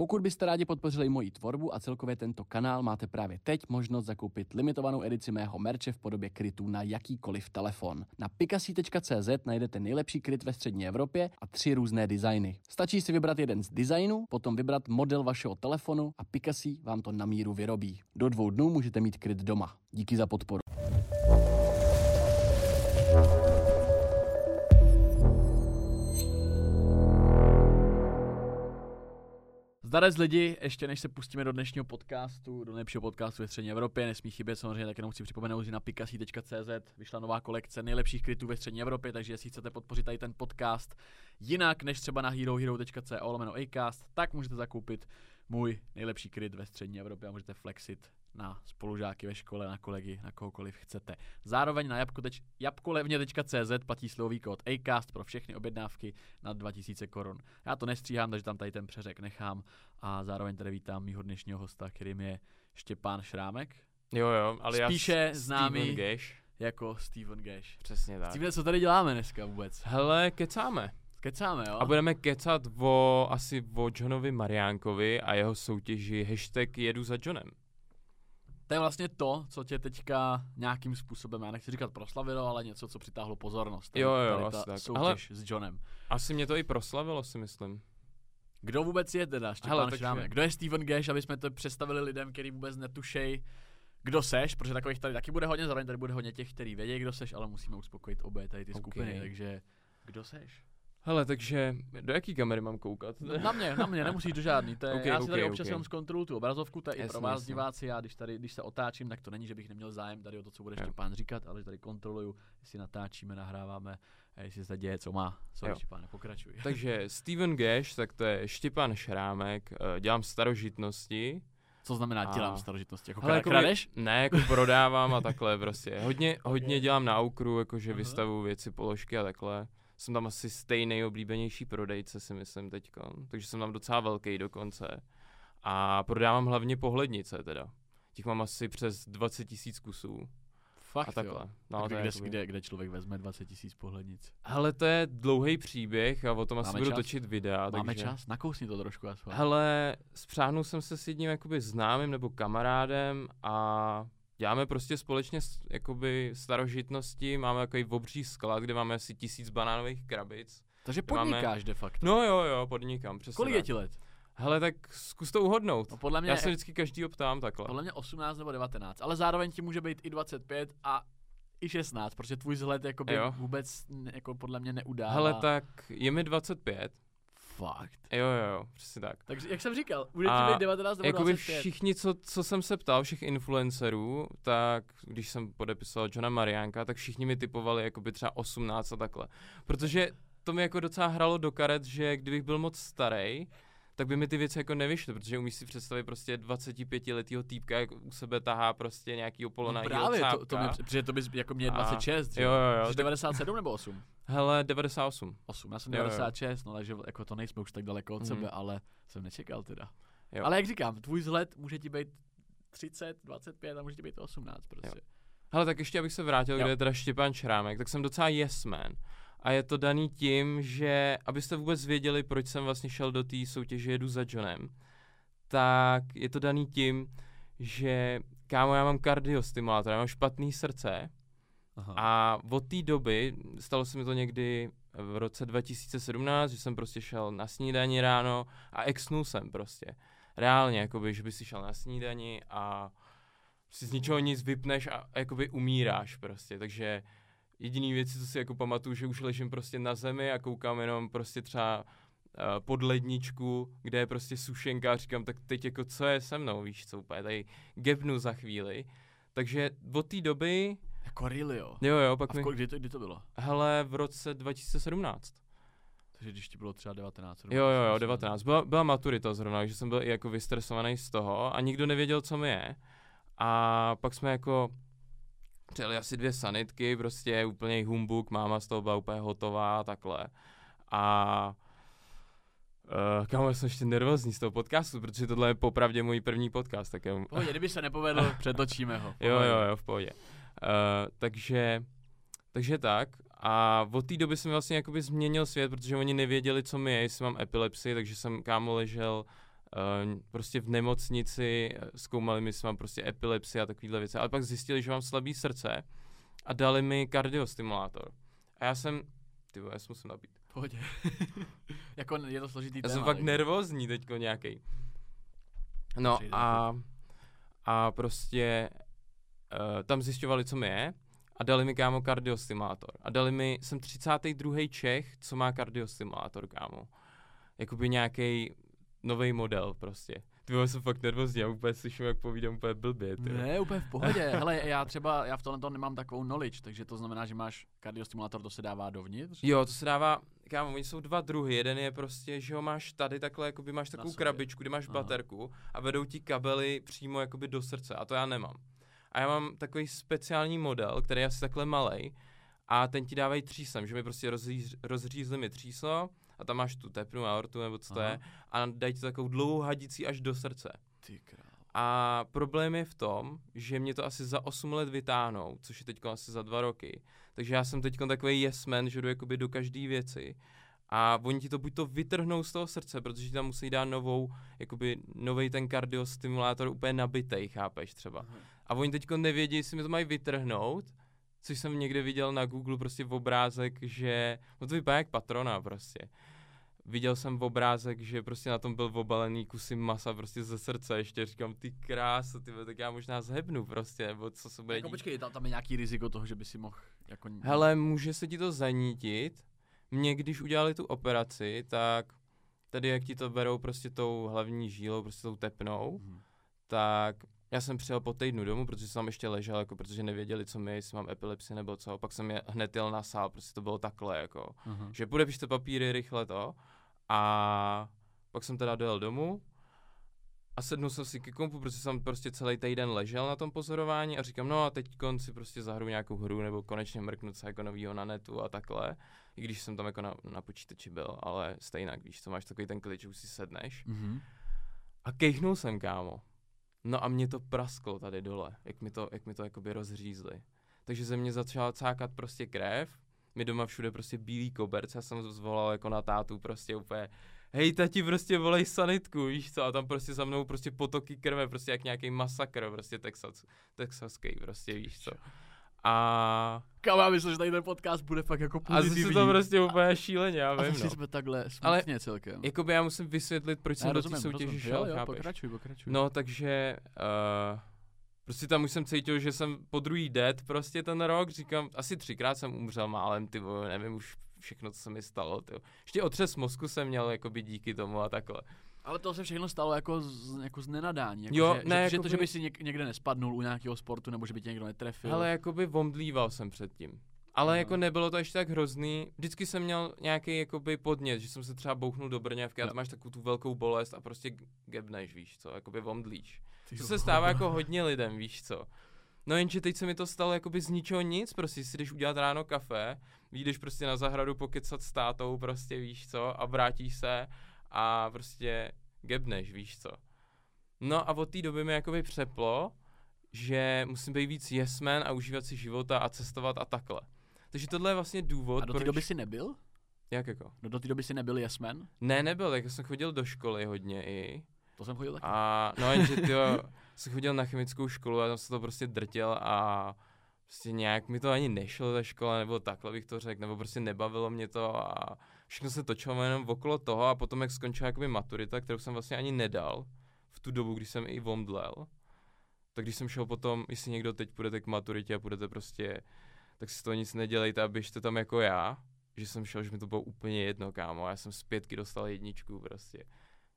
Pokud byste rádi podpořili moji tvorbu a celkově tento kanál, máte právě teď možnost zakoupit limitovanou edici mého merče v podobě krytů na jakýkoliv telefon. Na pikasi.cz najdete nejlepší kryt ve střední Evropě a tři různé designy. Stačí si vybrat jeden z designů, potom vybrat model vašeho telefonu a Pikasi vám to na míru vyrobí. Do dvou dnů můžete mít kryt doma. Díky za podporu. Zdarec lidi, ještě než se pustíme do dnešního podcastu, do nejlepšího podcastu ve střední Evropě, nesmí chybět samozřejmě, tak jenom chci připomenout, že na pikasi.cz vyšla nová kolekce nejlepších krytů ve střední Evropě, takže jestli chcete podpořit tady ten podcast jinak než třeba na herohero.co lomeno acast, tak můžete zakoupit můj nejlepší kryt ve střední Evropě a můžete flexit na spolužáky ve škole, na kolegy, na kohokoliv chcete. Zároveň na jabkolevně.cz platí slový kód ACAST pro všechny objednávky na 2000 korun. Já to nestříhám, takže tam tady ten přeřek nechám a zároveň tady vítám mýho dnešního hosta, kterým je Štěpán Šrámek. Jo, jo, ale Spíše já známý Steven Gash. jako Steven Gash. Přesně tak. Steven, co tady děláme dneska vůbec? Hele, kecáme. Kecáme, jo? A budeme kecat o, asi o Johnovi Mariánkovi a jeho soutěži hashtag jedu za Johnem. To je vlastně to, co tě teďka nějakým způsobem, já nechci říkat proslavilo, ale něco, co přitáhlo pozornost. Tady, Jo, jo, tady ta tak. soutěž s Johnem. Asi mě to i proslavilo, si myslím. Kdo vůbec je teda Štěpán Hele, Šrámek? Kdo je Steven Gash, aby jsme to představili lidem, který vůbec netušej, kdo seš, protože takových tady taky bude hodně, zároveň tady bude hodně těch, který vědí, kdo seš, ale musíme uspokojit obě tady ty OK. skupiny, takže kdo seš? Hele, takže do jaký kamery mám koukat? No, na mě, na mě, nemusíš do žádný. To je, OK, já si tady OK, občas OK. jenom zkontroluji tu obrazovku, to je i pro vás diváci, já když tady, když se otáčím, tak to není, že bych neměl zájem tady o to, co bude. Štěpán říkat, ale tady kontroluju, jestli natáčíme, nahráváme, a jestli se tady děje, co má. Sorry, Jo. Štěpáne, pokračuj. takže Steven Gash, tak to je Štěpán Šrámek, eh, dělám starožitnosti. Co znamená A- dělám starožitnosti? Jako Hele, jakoby- kradeš? Ne, jako prodávám a takhle prostě. Hodně, hodně dělám na Aukru, jakože Aha. vystavuju věci, položky a takhle. Jsem tam asi stejný oblíbenější prodejce, si myslím teďka. Takže jsem tam docela velký dokonce. A prodávám hlavně pohlednice teda. Těch mám asi přes 20 tisíc kusů. Fakt a takhle. Jo. No, tak kde, jakoby- kde, kde člověk vezme 20 tisíc pohlednic? Hele, to je dlouhý příběh a o tom asi Máme budu čas? točit videa. Máme takže... čas? Nakousni to trošku aspoň. Hele, spřáhnul jsem se s jedním jakoby známým nebo kamarádem a děláme prostě společně s- jakoby starožitnosti, máme takový obří sklad, kde máme asi tisíc banánových krabic. Takže to máme- podnikáš de facto. No jo, jo, podnikám, přesně Kolik je ti let? Hele, tak zkus to uhodnout. No podle mě, Já se vždycky každý ptám takhle. podle mě 18 nebo 19, ale zároveň ti může být i 25 a i 16, protože tvůj vzhled jakoby Jo. vůbec jako podle mě neudává. Hele, tak je mi 25. Fakt. Jo, jo, jo, přesně tak. Takže jak jsem říkal, bude ti A být 19 nebo Jakoby 25. všichni, co, co jsem se ptal, všech influencerů, tak když jsem podepisoval Johna Mariánka, tak všichni mi typovali jakoby třeba 18 a takhle. Protože to mi jako docela hralo do karet, že kdybych byl moc starý, tak by mi ty věci jako nevyšly, protože umíš si představit prostě 25 letýho týpka, jak u sebe tahá prostě nějaký polona no právě, to, to mě, protože to bys jako mě A- 26, že jo, jo, jo, Jsi tak- 97 nebo 8? Hele, 98. 8, já jsem Jo, jo. 96, no takže jako to nejsme už tak daleko od Mhm. sebe, ale jsem nečekal teda. Jo. Ale jak říkám, tvůj vzhled může ti být 30, 25 a může ti být 18 prostě. Hele, tak ještě abych se vrátil, Jo. kde je teda Štěpán Šrámek, tak jsem docela yes man. A je to daný tím, že abyste vůbec věděli, proč jsem vlastně šel do té soutěže Jedu za Johnem, tak je to daný tím, že kámo, já mám kardiostimulátor, já mám špatný srdce Aha. a od té doby, stalo se mi to někdy v roce 2017, že jsem prostě šel na snídani ráno a exnul jsem prostě. Reálně, jakoby, že by si šel na snídani a si z ničeho nic vypneš a jakoby umíráš prostě, takže jediný věci, co si jako pamatuju, že už ležím prostě na zemi a koukám jenom prostě třeba uh, pod ledničku, kde je prostě sušenka a říkám, tak teď jako co je se mnou, víš co, úplně tady gebnu za chvíli. Takže od té doby, Jako really, jo. jo jo, A pak v mi, kdy, to, kdy to bylo? hele, v roce 2017. Takže když ti bylo třeba 19. Jo, jo, jo, 19. Byla, byla maturita zrovna, takže jsem byl i jako vystresovaný z toho a nikdo nevěděl, co mi je. A pak jsme jako přijeli asi dvě sanitky, prostě úplný humbuk, máma z toho byla úplně hotová a takhle. A Uh, kámo, já jsem ještě nervózní z toho podcastu, protože tohle je popravdě můj první podcast, tak jo. Pohodě, kdyby se nepovedl, přetočíme ho. Jo, jo, jo, v pohodě. Uh, takže, takže tak. A od té doby jsem vlastně jakoby změnil svět, protože oni nevěděli, co mi je, jestli mám epilepsii, takže jsem kámo ležel Uh, prostě v nemocnici eh, zkoumali mi, jestli mám prostě epilepsie a takovéhle věci, ale pak zjistili, že mám slabý srdce a dali mi kardiostimulátor. A já jsem, ty já jsem musím napít. Pohodě. jako je to složitý Já téma. jsem fakt nervózní teďko nějaký. No Přijde a, a prostě uh, tam zjišťovali, co mi je a dali mi kámo kardiostimulátor. A dali mi, jsem 32. Čech, co má kardiostimulátor, kámo. Jakoby nějaký nový model prostě. Ty jsem fakt nervózní, já úplně slyším, jak povídám úplně blbě. Ty. Ne, úplně v pohodě. Hele, já třeba, já v tomhle nemám takovou knowledge, takže to znamená, že máš kardiostimulátor, to se dává dovnitř. Jo, to se dává, kámo, oni jsou dva druhy. Jeden je prostě, že ho máš tady takhle, jakoby máš takovou krabičku, kde máš Aha. baterku a vedou ti kabely přímo jakoby do srdce a to já nemám. A já mám takový speciální model, který je asi takhle malej a ten ti dávají tříslem, že mi prostě rozříz, rozřízli mi tříslo a tam máš tu tepnu aortu nebo co to Aha. je a dají ti takovou dlouhou hadicí až do srdce. Ty král. A problém je v tom, že mě to asi za 8 let vytáhnou, což je teď asi za dva roky. Takže já jsem teď takový yes man, že jdu jakoby do každé věci. A oni ti to buď to vytrhnou z toho srdce, protože ti tam musí dát novou, jakoby nový ten kardiostimulátor úplně nabitej, chápeš třeba. Aha. A oni teď nevědí, jestli mi to mají vytrhnout, což jsem někde viděl na Google prostě v obrázek, že, no to vypadá jak patrona prostě. Viděl jsem v obrázek, že prostě na tom byl obalený kusy masa prostě ze srdce, ještě říkám, ty krása, ty tak já možná zhebnu prostě, nebo co se bude Jako dít. počkej, tam, tam je nějaký riziko toho, že by si mohl jako... Hele, může se ti to zanítit. Mně, když udělali tu operaci, tak tady jak ti to berou prostě tou hlavní žílou, prostě tou tepnou, Mhm. tak já jsem přijel po týdnu domů, protože jsem tam ještě ležel, jako protože nevěděli, co mi, jestli mám epilepsi nebo co. Pak jsem je hned jel na sál, prostě to bylo takhle, jako, Aha. že podepište papíry rychle to. A pak jsem teda dojel domů a sednul jsem si ke kompu, protože jsem prostě celý týden ležel na tom pozorování a říkám, no a teď si prostě zahru nějakou hru nebo konečně mrknout se jako novýho na netu a takhle. I když jsem tam jako na, na počítači byl, ale stejně, když to máš takový ten klid, že už si sedneš. Mhm. A kejchnul jsem, kámo. No a mě to prasklo tady dole, jak mi to, jak mi to jakoby rozřízli. Takže ze mě začala cákat prostě krev, mi doma všude prostě bílý koberce, já jsem zvolal jako na tátu prostě úplně hej tati prostě volej sanitku, víš co, a tam prostě za mnou prostě potoky krve, prostě jak nějaký masakr, prostě texas, texaský prostě, víš co. A, Kam já myslím, že tady ten podcast bude fakt jako a zase pozitivní. to prostě úplně šíleně, já a vím, zase no. jsme takhle Ale smutně celkem. Jakoby já musím vysvětlit, proč jsem Já do té rozumím, soutěže rozumím. šel, jo, jo, pokračuj, pokračuj. No, takže uh, prostě tam už jsem cítil, že jsem po druhý dead prostě ten rok, říkám, asi třikrát jsem umřel málem, ty nevím už všechno, co se mi stalo, ty. Ještě otřes mozku jsem měl, jakoby díky tomu a takhle. Ale to se všechno stalo jako z, jako z nenadání. Jako Jo, že, ne, že, že, jako to, že by- by si něk, někde nespadnul u nějakého sportu, nebo že by tě někdo netrefil. Ale jakoby vomdlíval jsem předtím. Ale Aha. jako nebylo to ještě tak hrozný. Vždycky jsem měl nějaký jakoby podnět, že jsem se třeba bouchnul do brněvky a Jo. to máš takovou tu velkou bolest a prostě gebneš, víš co, jakoby vomdlíš. Ty To se stává jako hodně lidem, víš co. No jenže teď se mi to stalo jakoby z ničeho nic, prostě si jdeš udělat ráno kafe, vyjdeš prostě na zahradu pokecat s tátou, prostě víš co, a vrátíš se a prostě gebneš, víš co. No a od té doby mi jakoby přeplo, že musím být víc yes man a užívat si života a cestovat a takhle. Takže tohle je vlastně důvod, A do té proč... doby jsi nebyl? Jak jako? Do, do té doby jsi nebyl yes man? Ne, nebyl, tak jsem chodil do školy hodně i. To jsem chodil taky. A no jenže ty jsem chodil na chemickou školu a tam se to prostě drtil a prostě nějak mi to ani nešlo ta škola, nebo takhle bych to řekl, nebo prostě nebavilo mě to a všechno se točilo jenom okolo toho a potom jak skončila jakoby maturita, kterou jsem vlastně ani nedal v tu dobu, kdy jsem i vomdlel, tak když jsem šel potom, jestli někdo teď půjdete k maturitě a půjdete prostě, tak si to nic nedělejte a běžte tam jako já, že jsem šel, že mi to bylo úplně jedno, kámo, já jsem z dostal jedničku prostě.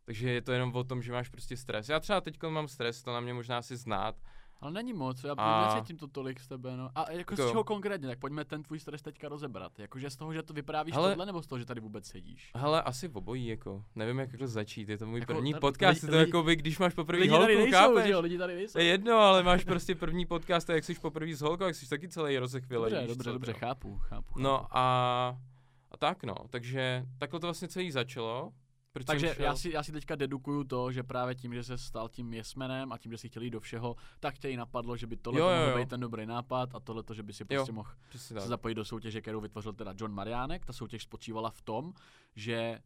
Takže je to jenom o tom, že máš prostě stres. Já třeba teď mám stres, to na mě možná si znát. Ale není moc, já A- necítím to tolik z tebe, no. A jako z Jako- čeho konkrétně, tak pojďme ten tvůj stres teďka rozebrat. Jakože z toho, že to vyprávíš Hele- tohle, nebo z toho, že tady vůbec sedíš? Hele, asi v obojí, jako. Nevím, jak jako začít, je to můj Jako, první tady- podcast, lidi- je to jako by, když máš poprvé holku, tady nejsou, chápeš? jo, lidi tady nejsou. To je jedno, ale máš prostě první podcast a jak jsi poprvé s holkou, jak jsi taky celý rozechvělej, Dobře, víš dobře, co, dobře, to. chápu, chápu. No chápu. a, a tak no, takže takhle to vlastně celý začalo. Proč Takže já si, já si teďka dedukuju to, že právě tím, že se stal tím jesmenem a tím, že si chtěl jít do všeho, tak tě jí napadlo, že by tohle Jo, jo, mohl jo. být ten dobrý nápad a tohle to, že by si prostě mohl Přesně se zapojit do soutěže, kterou vytvořil teda John Mariánek. Ta soutěž spočívala v tom, že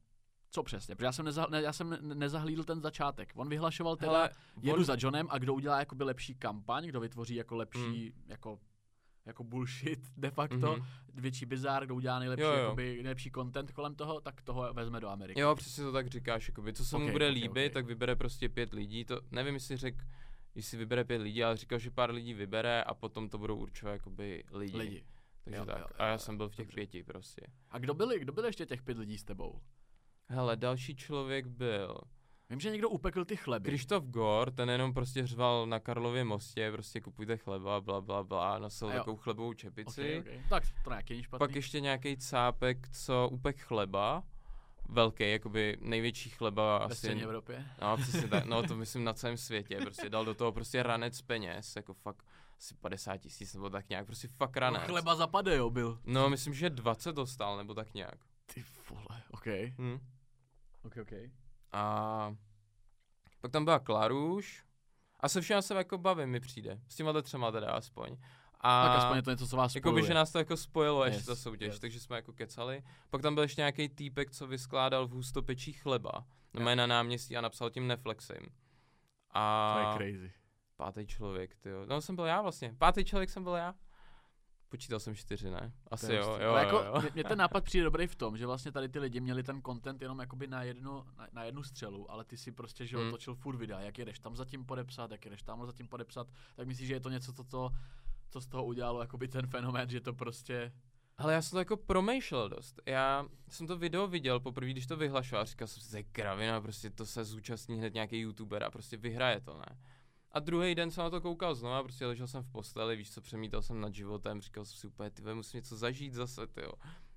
Co přesně? Protože já jsem, neza, ne, já jsem ne- nezahlídl ten začátek. On vyhlašoval teda, Hele, jedu on- za Johnem a kdo udělá jakoby lepší kampaň, kdo vytvoří jako lepší, jako, jako bullshit de facto, Mhm. větší bizár, kdo udělá nejlepší, Jo, jo. Jakoby, nejlepší content kolem toho, tak toho vezme do Ameriky. Jo, přesně to tak říkáš, jakoby, co se Ok, mu bude ok, líbit, ok. tak vybere prostě pět lidí, to nevím, jestli řek, jestli vybere pět lidí, ale říkal, že pár lidí vybere a potom to budou určovat jakoby lidi. Lidi. Takže Jo, tak. jo, a jo, já jo, jsem byl v těch dobře. pěti prostě. A kdo byli, kdo byli ještě těch pět lidí s tebou? Hele, další člověk byl Vím, že někdo upekl ty chleby. Krištof Gor, ten jenom prostě řval na Karlově mostě, prostě kupujte chleba, bla, bla, bla, nosil takovou chlebovou čepici. okay, okay. Tak to nějaký není špatný. Pak ještě nějaký cápek, co upek chleba, velký, jakoby největší chleba ve asi. střední Evropě. No, přesně tak, no to myslím na celém světě, prostě dal do toho prostě ranec peněz, jako fakt asi 50 tisíc nebo tak nějak, prostě fakt No, ranec. chleba zapade, jo, byl. No, myslím, že 20 dostal, nebo tak nějak. Ty vole, OK. Hm. OK, OK. A pak tam byla Klaruš. A se všem se jako bavím, mi přijde. S těma třema teda aspoň. A tak aspoň je to něco, co vás Jako by, spojuje. že nás to jako spojilo ještě Yes, ta soutěž, yes. takže jsme jako kecali. Pak tam byl ještě nějaký týpek, co vyskládal v hustopečí chleba. No Jo. na náměstí a napsal tím Netflixem. To A je crazy. pátý člověk, ty No jsem byl já vlastně. Pátý člověk jsem byl já. Počítal jsem čtyři, ne? Asi je jo, jo, Ale jo, jako, jo. Mě, ten nápad přijde dobrý v tom, že vlastně tady ty lidi měli ten content jenom jakoby na jednu, na, na jednu střelu, ale ty si prostě, že Hmm. točil furt videa, jak jedeš tam zatím podepsat, jak jedeš tam zatím podepsat, tak myslíš, že je to něco, co, to, co z toho udělalo jakoby ten fenomén, že to prostě, Ale já jsem to jako promýšlel dost. Já jsem to video viděl poprvé, když to vyhlašoval, říkal jsem si, to je kravina, prostě to se zúčastní hned nějaký youtuber a prostě vyhraje to, ne? A druhý den jsem na to koukal znova, prostě ležel jsem v posteli, víš co, přemítal jsem nad životem, říkal jsem si úplně, ty musím něco zažít zase, ty jo.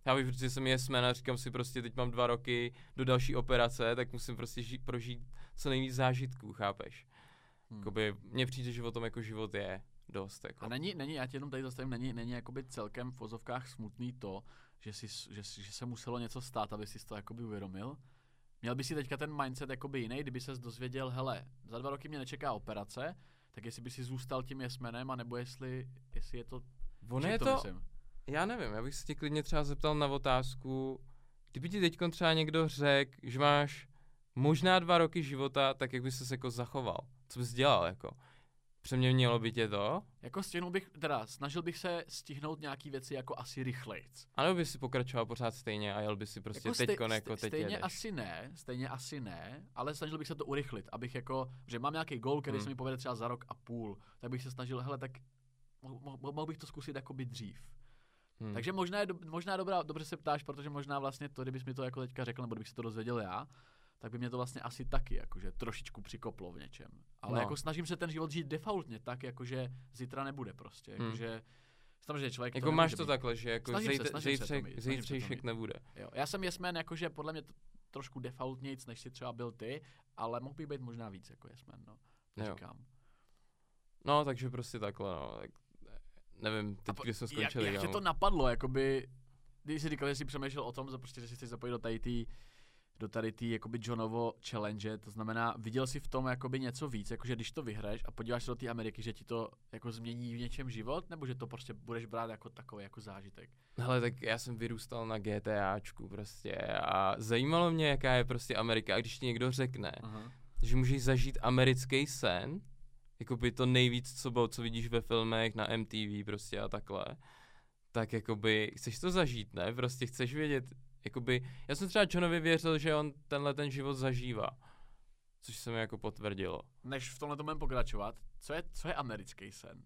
Já víš, protože jsem jesmen a říkám si prostě, teď mám dva roky do další operace, tak musím prostě žít, prožít co nejvíc zážitků, chápeš? hmm. Jakoby, mně přijde, že o tom jako život je dost, jako. A není, není, já tě jenom tady zastavím, není, není jakoby celkem v vozovkách smutný to, že, si, že, že se muselo něco stát, aby si to jakoby uvědomil. Měl by si teďka ten mindset jakoby jiný, kdyby ses dozvěděl, hele, za dva roky mě nečeká operace, tak jestli by si zůstal tím jesmenem, anebo jestli, jestli je to, že je to, to, myslím. Já nevím, já bych se tě klidně třeba zeptal na otázku, kdyby ti teď třeba někdo řekl, že máš možná dva roky života, tak jak bys se jako zachoval? Co bys dělal jako? Přeměnilo by tě to? Jako stihnul bych, teda snažil bych se stihnout nějaký věci jako asi rychlejc. A nebo bys si pokračoval pořád stejně a jel bys si prostě jako teďko, stej- jako teď stejně jedeš? asi ne, stejně asi ne, ale snažil bych se to urychlit, abych jako, že mám nějaký gol, který Hmm. se mi povede třeba za rok a půl, tak bych se snažil, hele, tak mo- mo- mohl bych to zkusit jako by dřív. Hmm. Takže možná je, do, možná dobrá, dobře se ptáš, protože možná vlastně to, kdybys mi to jako teďka řekl, nebo kdybych se to dozvěděl já, tak by mě to vlastně asi taky jakože trošičku přikoplo v něčem. Ale No. jako snažím se ten život žít defaultně tak, jakože zítra nebude prostě, Hmm. jakože samozřejmě člověk jako to máš to být. takhle, že jako mít. nebude. Jo. Já jsem jesmen, jakože podle mě to trošku defaultnějc, než si třeba byl ty, ale mohl bych být možná víc jako jesmen, no. Říkám. No, takže prostě takhle, no. Tak, nevím, teď, po- kdy jsme Jak, skončili. jak tě kámo. to napadlo, jakoby, když jsi říkal, že jsi přemýšlel o tom, že prostě, že si chceš zapojit do tady tý, do tady tý, jakoby Johnovo challenge, to znamená, viděl jsi v tom jakoby něco víc, jakože když to vyhraješ a podíváš se do té Ameriky, že ti to jako změní v něčem život, nebo že to prostě budeš brát jako takový jako zážitek? Hele, tak já jsem vyrůstal na GTAčku prostě a zajímalo mě, jaká je prostě Amerika. A když ti někdo řekne, Aha. že můžeš zažít americký sen, jako by to nejvíc, co bylo, co vidíš ve filmech, na MTV prostě a takhle, tak jakoby chceš to zažít, ne? Prostě chceš vědět, jakoby, já jsem třeba Johnovi věřil, že on tenhle ten život zažívá, což se mi jako potvrdilo. Než v tomhle budeme pokračovat, co je, co je americký sen?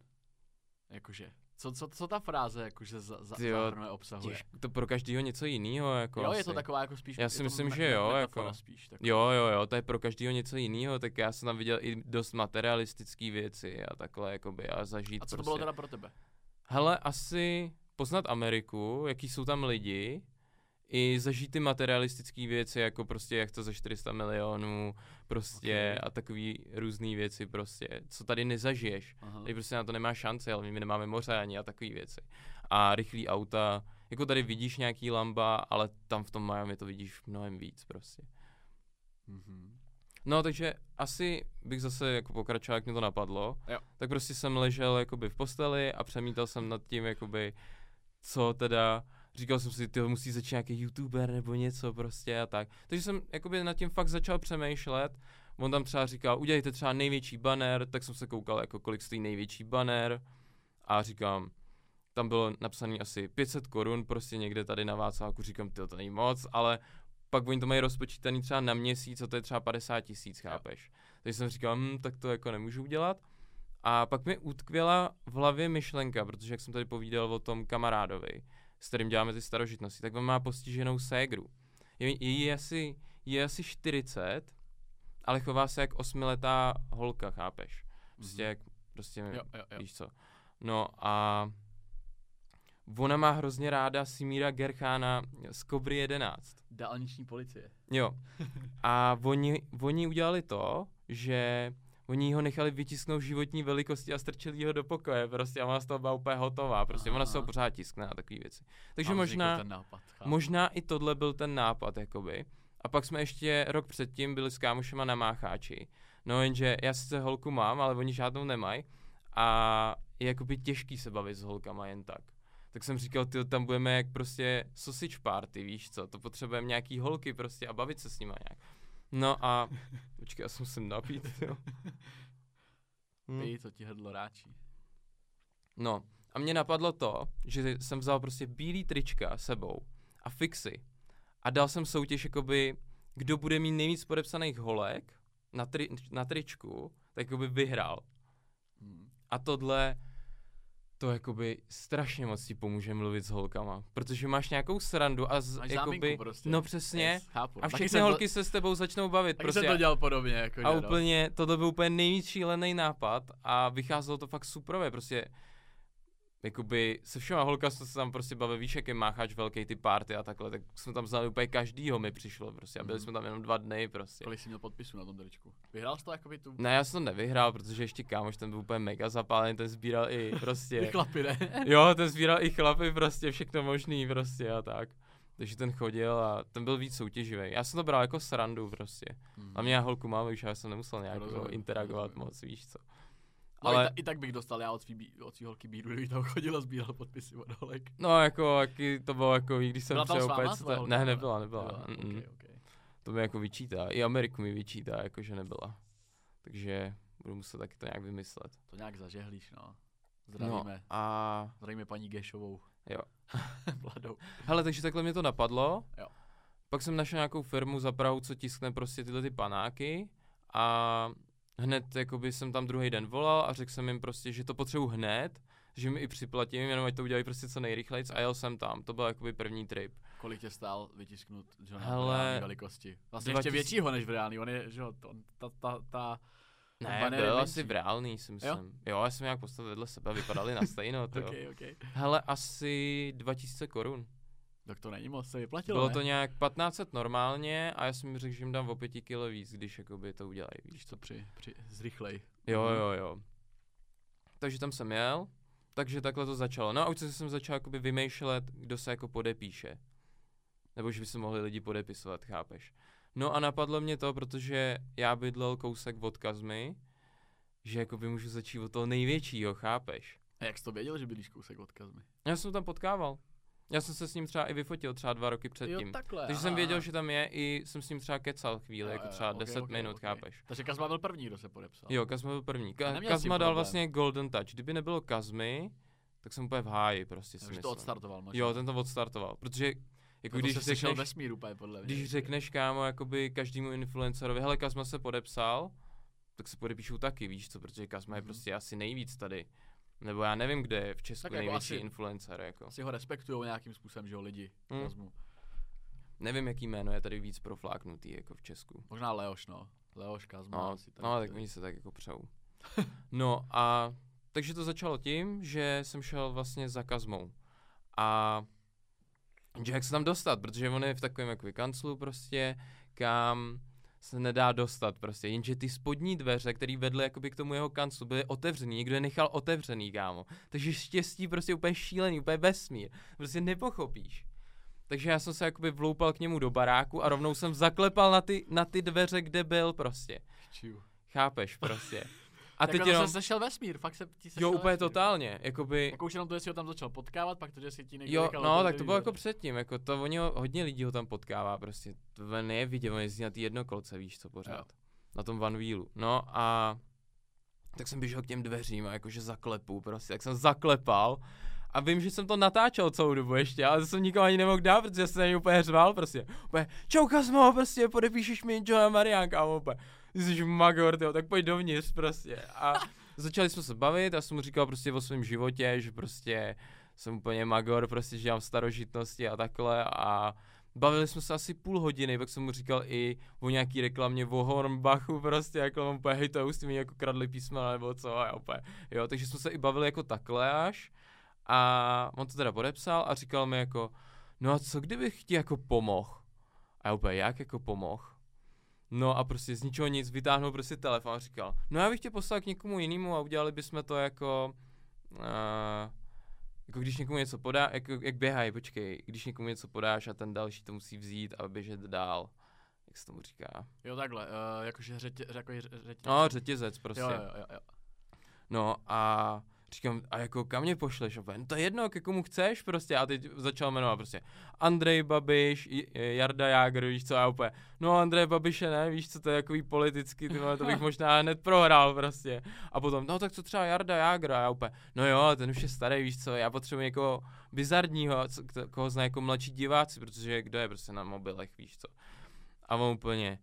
Jakože, co, co, co ta fráze jakože za, za, jo, zahrnuje, obsahuje? Těž, to pro každýho něco jiného, jako jo, asi. je to taková jako spíš... Já si to myslím, že jo, jako. Spíš, taková. Jo, jo, jo, to je pro každýho něco jiného, tak já jsem tam viděl i dost materialistické věci a takhle, jakoby, a zažít A co to prostě. bylo teda pro tebe? Hele, asi poznat Ameriku, jaký jsou tam lidi, i zažít ty materialistické věci, jako prostě jak to za 400 milionů, prostě Ok. a takový různé věci prostě, co tady nezažiješ. Aha. Tady prostě na to nemá šanci, ale my nemáme moře ani a takové věci. A rychlý auta, jako tady vidíš nějaký lamba, ale tam v tom Miami to vidíš mnohem víc prostě. Mhm. No, takže asi bych zase jako pokračoval, jak mě to napadlo. Jo. Tak prostě jsem ležel jakoby v posteli a přemítal jsem nad tím, jakoby, co teda Říkal jsem si, ty musí začít nějaký youtuber nebo něco prostě a tak. Takže jsem jakoby nad tím fakt začal přemýšlet. On tam třeba říkal, udělejte třeba největší banner, tak jsem se koukal, jako kolik stojí největší banner a říkám, tam bylo napsané asi 500 korun, prostě někde tady na Václaváku, říkám, ty to není moc, ale pak oni to mají rozpočítaný třeba na měsíc, a to je třeba 50 tisíc, chápeš. Takže jsem říkal, hm, tak to jako nemůžu udělat. A pak mi utkvěla v hlavě myšlenka, protože jak jsem tady povídal o tom kamarádovi, s kterým děláme ty starožitnosti, tak on má postiženou ségru. Je, je, asi, je asi 40, ale chová se jak osmiletá holka, chápeš? Prostě mm-hmm. jak, prostě, Jo, jo, jo. víš co. No a ona má hrozně ráda Simíra Gerchána z Kobry 11. Dálniční policie. Jo. A oni, oni udělali to, že oni ho nechali vytisknout životní velikosti a strčili ho do pokoje, prostě a ona z toho byla úplně hotová, prostě ona se ho Aha. pořád tiskne a takové věci. Takže možná, Ten nápad, chápu. možná i tohle byl ten nápad, jakoby. A pak jsme ještě rok předtím byli s kámošema na Mácháči. No jenže já sice holku mám, ale oni žádnou nemají a je jakoby těžký se bavit s holkama jen tak. Tak jsem říkal, ty tam budeme jak prostě sausage party, víš co, to potřebujeme nějaký holky prostě a bavit se s nima nějak. No a, počkej, já jsem musím napít, jo. Hm. Pij, co ti hrdlo ráčí. No, a mě napadlo to, že jsem vzal prostě bílý trička sebou a fixy a dal jsem soutěž jakoby, kdo bude mít nejvíc podepsaných holek na, tri, na tričku, tak jakoby vyhrál. Hm. A tohle, to jakoby strašně moc ti pomůže mluvit s holkama, protože máš nějakou srandu a z, Máš jakoby, prostě. no přesně, Yes, chápu. a všechny jsem to- holky se s tebou začnou bavit, Taky prostě. jsem to dělal podobně, jako A no. úplně, tohle byl úplně nejvíc šílený nápad a vycházelo to fakt suprově, prostě jakoby se všema holka se tam prostě baví, víš, jak je mácháč velký ty party a takhle, tak jsme tam znali úplně každýho mi přišlo prostě a byli Mhm. jsme tam jenom dva dny prostě. Kolik jsi měl podpisů na tom tričku? Vyhrál jsi to jakoby tu... Ne, já jsem to nevyhrál, protože ještě kámoš ten byl úplně mega zapálený, ten sbíral i prostě, chlapy, ne? jo, ten sbíral i chlapy prostě, všechno možný prostě a tak. Takže ten chodil a ten byl víc soutěživý. Já jsem to bral jako srandu prostě. Hm. A mě holku mám, už já jsem nemusel nějak jako Rozumím, interagovat rozumím. moc, víš co. No ale- i, ta, i, tak bych dostal já od svý, bí- od svý holky bídu, kdyby tam chodil a sbíral podpisy od holek. No jako, jaký to bylo jako, i když jsem přijel úplně, holka? Ne, nebyla, nebyla. Byla, mm, okay, okay. To mi jako vyčítá, i Ameriku mi vyčítá, jako že nebyla. Takže budu muset taky to nějak vymyslet. To nějak zažehlíš, no. No Zdravíme. a, Zdravíme paní Gešovou. Jo. Mladou. hele, takže takhle mě to napadlo. Jo. Pak jsem našel nějakou firmu za Prahu, co tiskne prostě tyhle ty panáky a hned jakoby jsem tam druhý den volal a řekl jsem jim prostě, že to potřebuji hned, že mi i připlatím, jenom ať to udělají prostě co nejrychleji a jel jsem tam. To byl jakoby první trip. Kolik tě stál vytisknout Johna Hele, v velikosti? Vlastně 2000 ještě většího než v reálný, on je, že jo, ta, ta, ta, Ne, byl asi v reálný, si myslím. Jo, jo já jsem nějak postavil vedle sebe, vypadali na stejno, okay, okay. Hele, asi 2000 korun. Tak to není moc, se vyplatilo, Bylo ne? to nějak 1500 normálně a já jsem mi řekl, že jim dám o 5 kilo víc, když jakoby to udělají, víš co. Při, při, zrychlej. Jo, Mhm. jo, jo. Takže tam jsem jel, takže takhle to začalo. No a už jsem začal jakoby vymýšlet, kdo se jako podepíše. Nebo že by se mohli lidi podepisovat, chápeš. No a napadlo mě to, protože já bydlel kousek od Kazmy, že jakoby můžu začít od toho největšího, chápeš. A jak jsi to věděl, že bydlíš kousek od Kazmy? Já jsem tam potkával. Já jsem se s ním třeba i vyfotil třeba dva roky předtím. Jo, takhle. Takže jsem věděl, že tam je, i jsem s ním třeba kecal chvíli, Jo, jako jo, třeba ok, 10 ok, minut, ok. chápeš. Takže Kazma byl první, kdo se podepsal. Jo, Kazma byl první. Ka- Kazma dal problém. vlastně Golden Touch. Kdyby nebylo Kazmy, tak jsem úplně v háji, prostě si Takže myslím. to odstartoval možná. Jo, ten to odstartoval, protože jako když se řekneš, vesmír úplně podle mě. když řekneš kámo jakoby každému influencerovi, hele Kazma se podepsal, tak se podepíšou taky, víš co, protože Kazma je Mhm. prostě asi nejvíc tady. Nebo já nevím, kde je v Česku Tak jako největší asi- influencer, jako. Si ho respektujou nějakým způsobem, že jo, lidi. Mm. Kazmu. Nevím, jaký jméno je tady víc profláknutý, jako v Česku. Možná Leoš, no. Leoš, Kazma. No, asi no tak oni se tak jako přou. no a takže to začalo tím, že jsem šel vlastně za Kazmou. A že jak se tam dostat, protože on je v takovém jako kanclu prostě, kam se nedá dostat prostě, jenže ty spodní dveře, které vedly jakoby k tomu jeho kanclu, byly otevřený, někdo je nechal otevřený, kámo. Takže štěstí prostě úplně šílený, úplně vesmír, prostě nepochopíš. Takže já jsem se jakoby vloupal k němu do baráku a rovnou jsem zaklepal na ty, na ty dveře, kde byl prostě. Čiu. Chápeš prostě. A teď jenom, se sešel vesmír, fakt se ti jo, úplně vesmír. totálně, jakoby, Jako už jenom to, jestli ho tam začal potkávat, pak to, že si ti někdo Jo, no, tak to bylo jako předtím, jako to oni ho, hodně lidí ho tam potkává prostě, to je vidět, on jezdí na ty jednokolce, víš co, pořád, Jo. na tom Van Wheelu, no a tak jsem běžel k těm dveřím a jakože zaklepu prostě, tak jsem zaklepal a vím, že jsem to natáčel celou dobu ještě, ale to jsem nikoho ani nemohl dát, protože jsem na něj úplně řval prostě, úplně, čau Kazmo, prostě podepíšeš mi Johna Mariánka a úplně, ty jsi magor, tyjo, tak pojď dovnitř prostě a začali jsme se bavit a jsem mu říkal prostě o svém životě, že prostě jsem úplně magor, prostě, že dělám starožitnosti a takhle a bavili jsme se asi půl hodiny, pak jsem mu říkal i o nějaký reklamě o Hornbachu prostě, jako on úplně, hej, to už mi jako kradli písmena nebo co a já úplně, jo, takže jsme se i bavili jako takhle až a on to teda podepsal a říkal mi jako, no a co kdybych ti jako pomohl? A já úplně, jak jako pomohl? No a prostě z ničeho nic vytáhnul prostě telefon a říkal, no já bych tě poslal k někomu jinému a udělali bychom to jako, uh, jako když někomu něco podá, jako, jak běhají, počkej, když někomu něco podáš a ten další to musí vzít a běžet dál. Jak se tomu říká? Jo, takhle, uh, jakože řetě, jako řetě, No, řetězec prostě. jo, jo, jo, jo. No a říkám, a jako kam mě pošleš? No to je jedno, ke komu chceš prostě. A teď začal jmenovat prostě Andrej Babiš, Jarda Jágr, víš co, a úplně, no Andrej Babiše ne, víš co, to je takový politický, ty vole, to bych možná hned prohrál prostě. A potom, no tak co třeba Jarda Jágr, a já úplně, no jo, ten už je starý, víš co, já potřebuji někoho bizarního, koho zná jako mladší diváci, protože kdo je prostě na mobilech, víš co. A on úplně,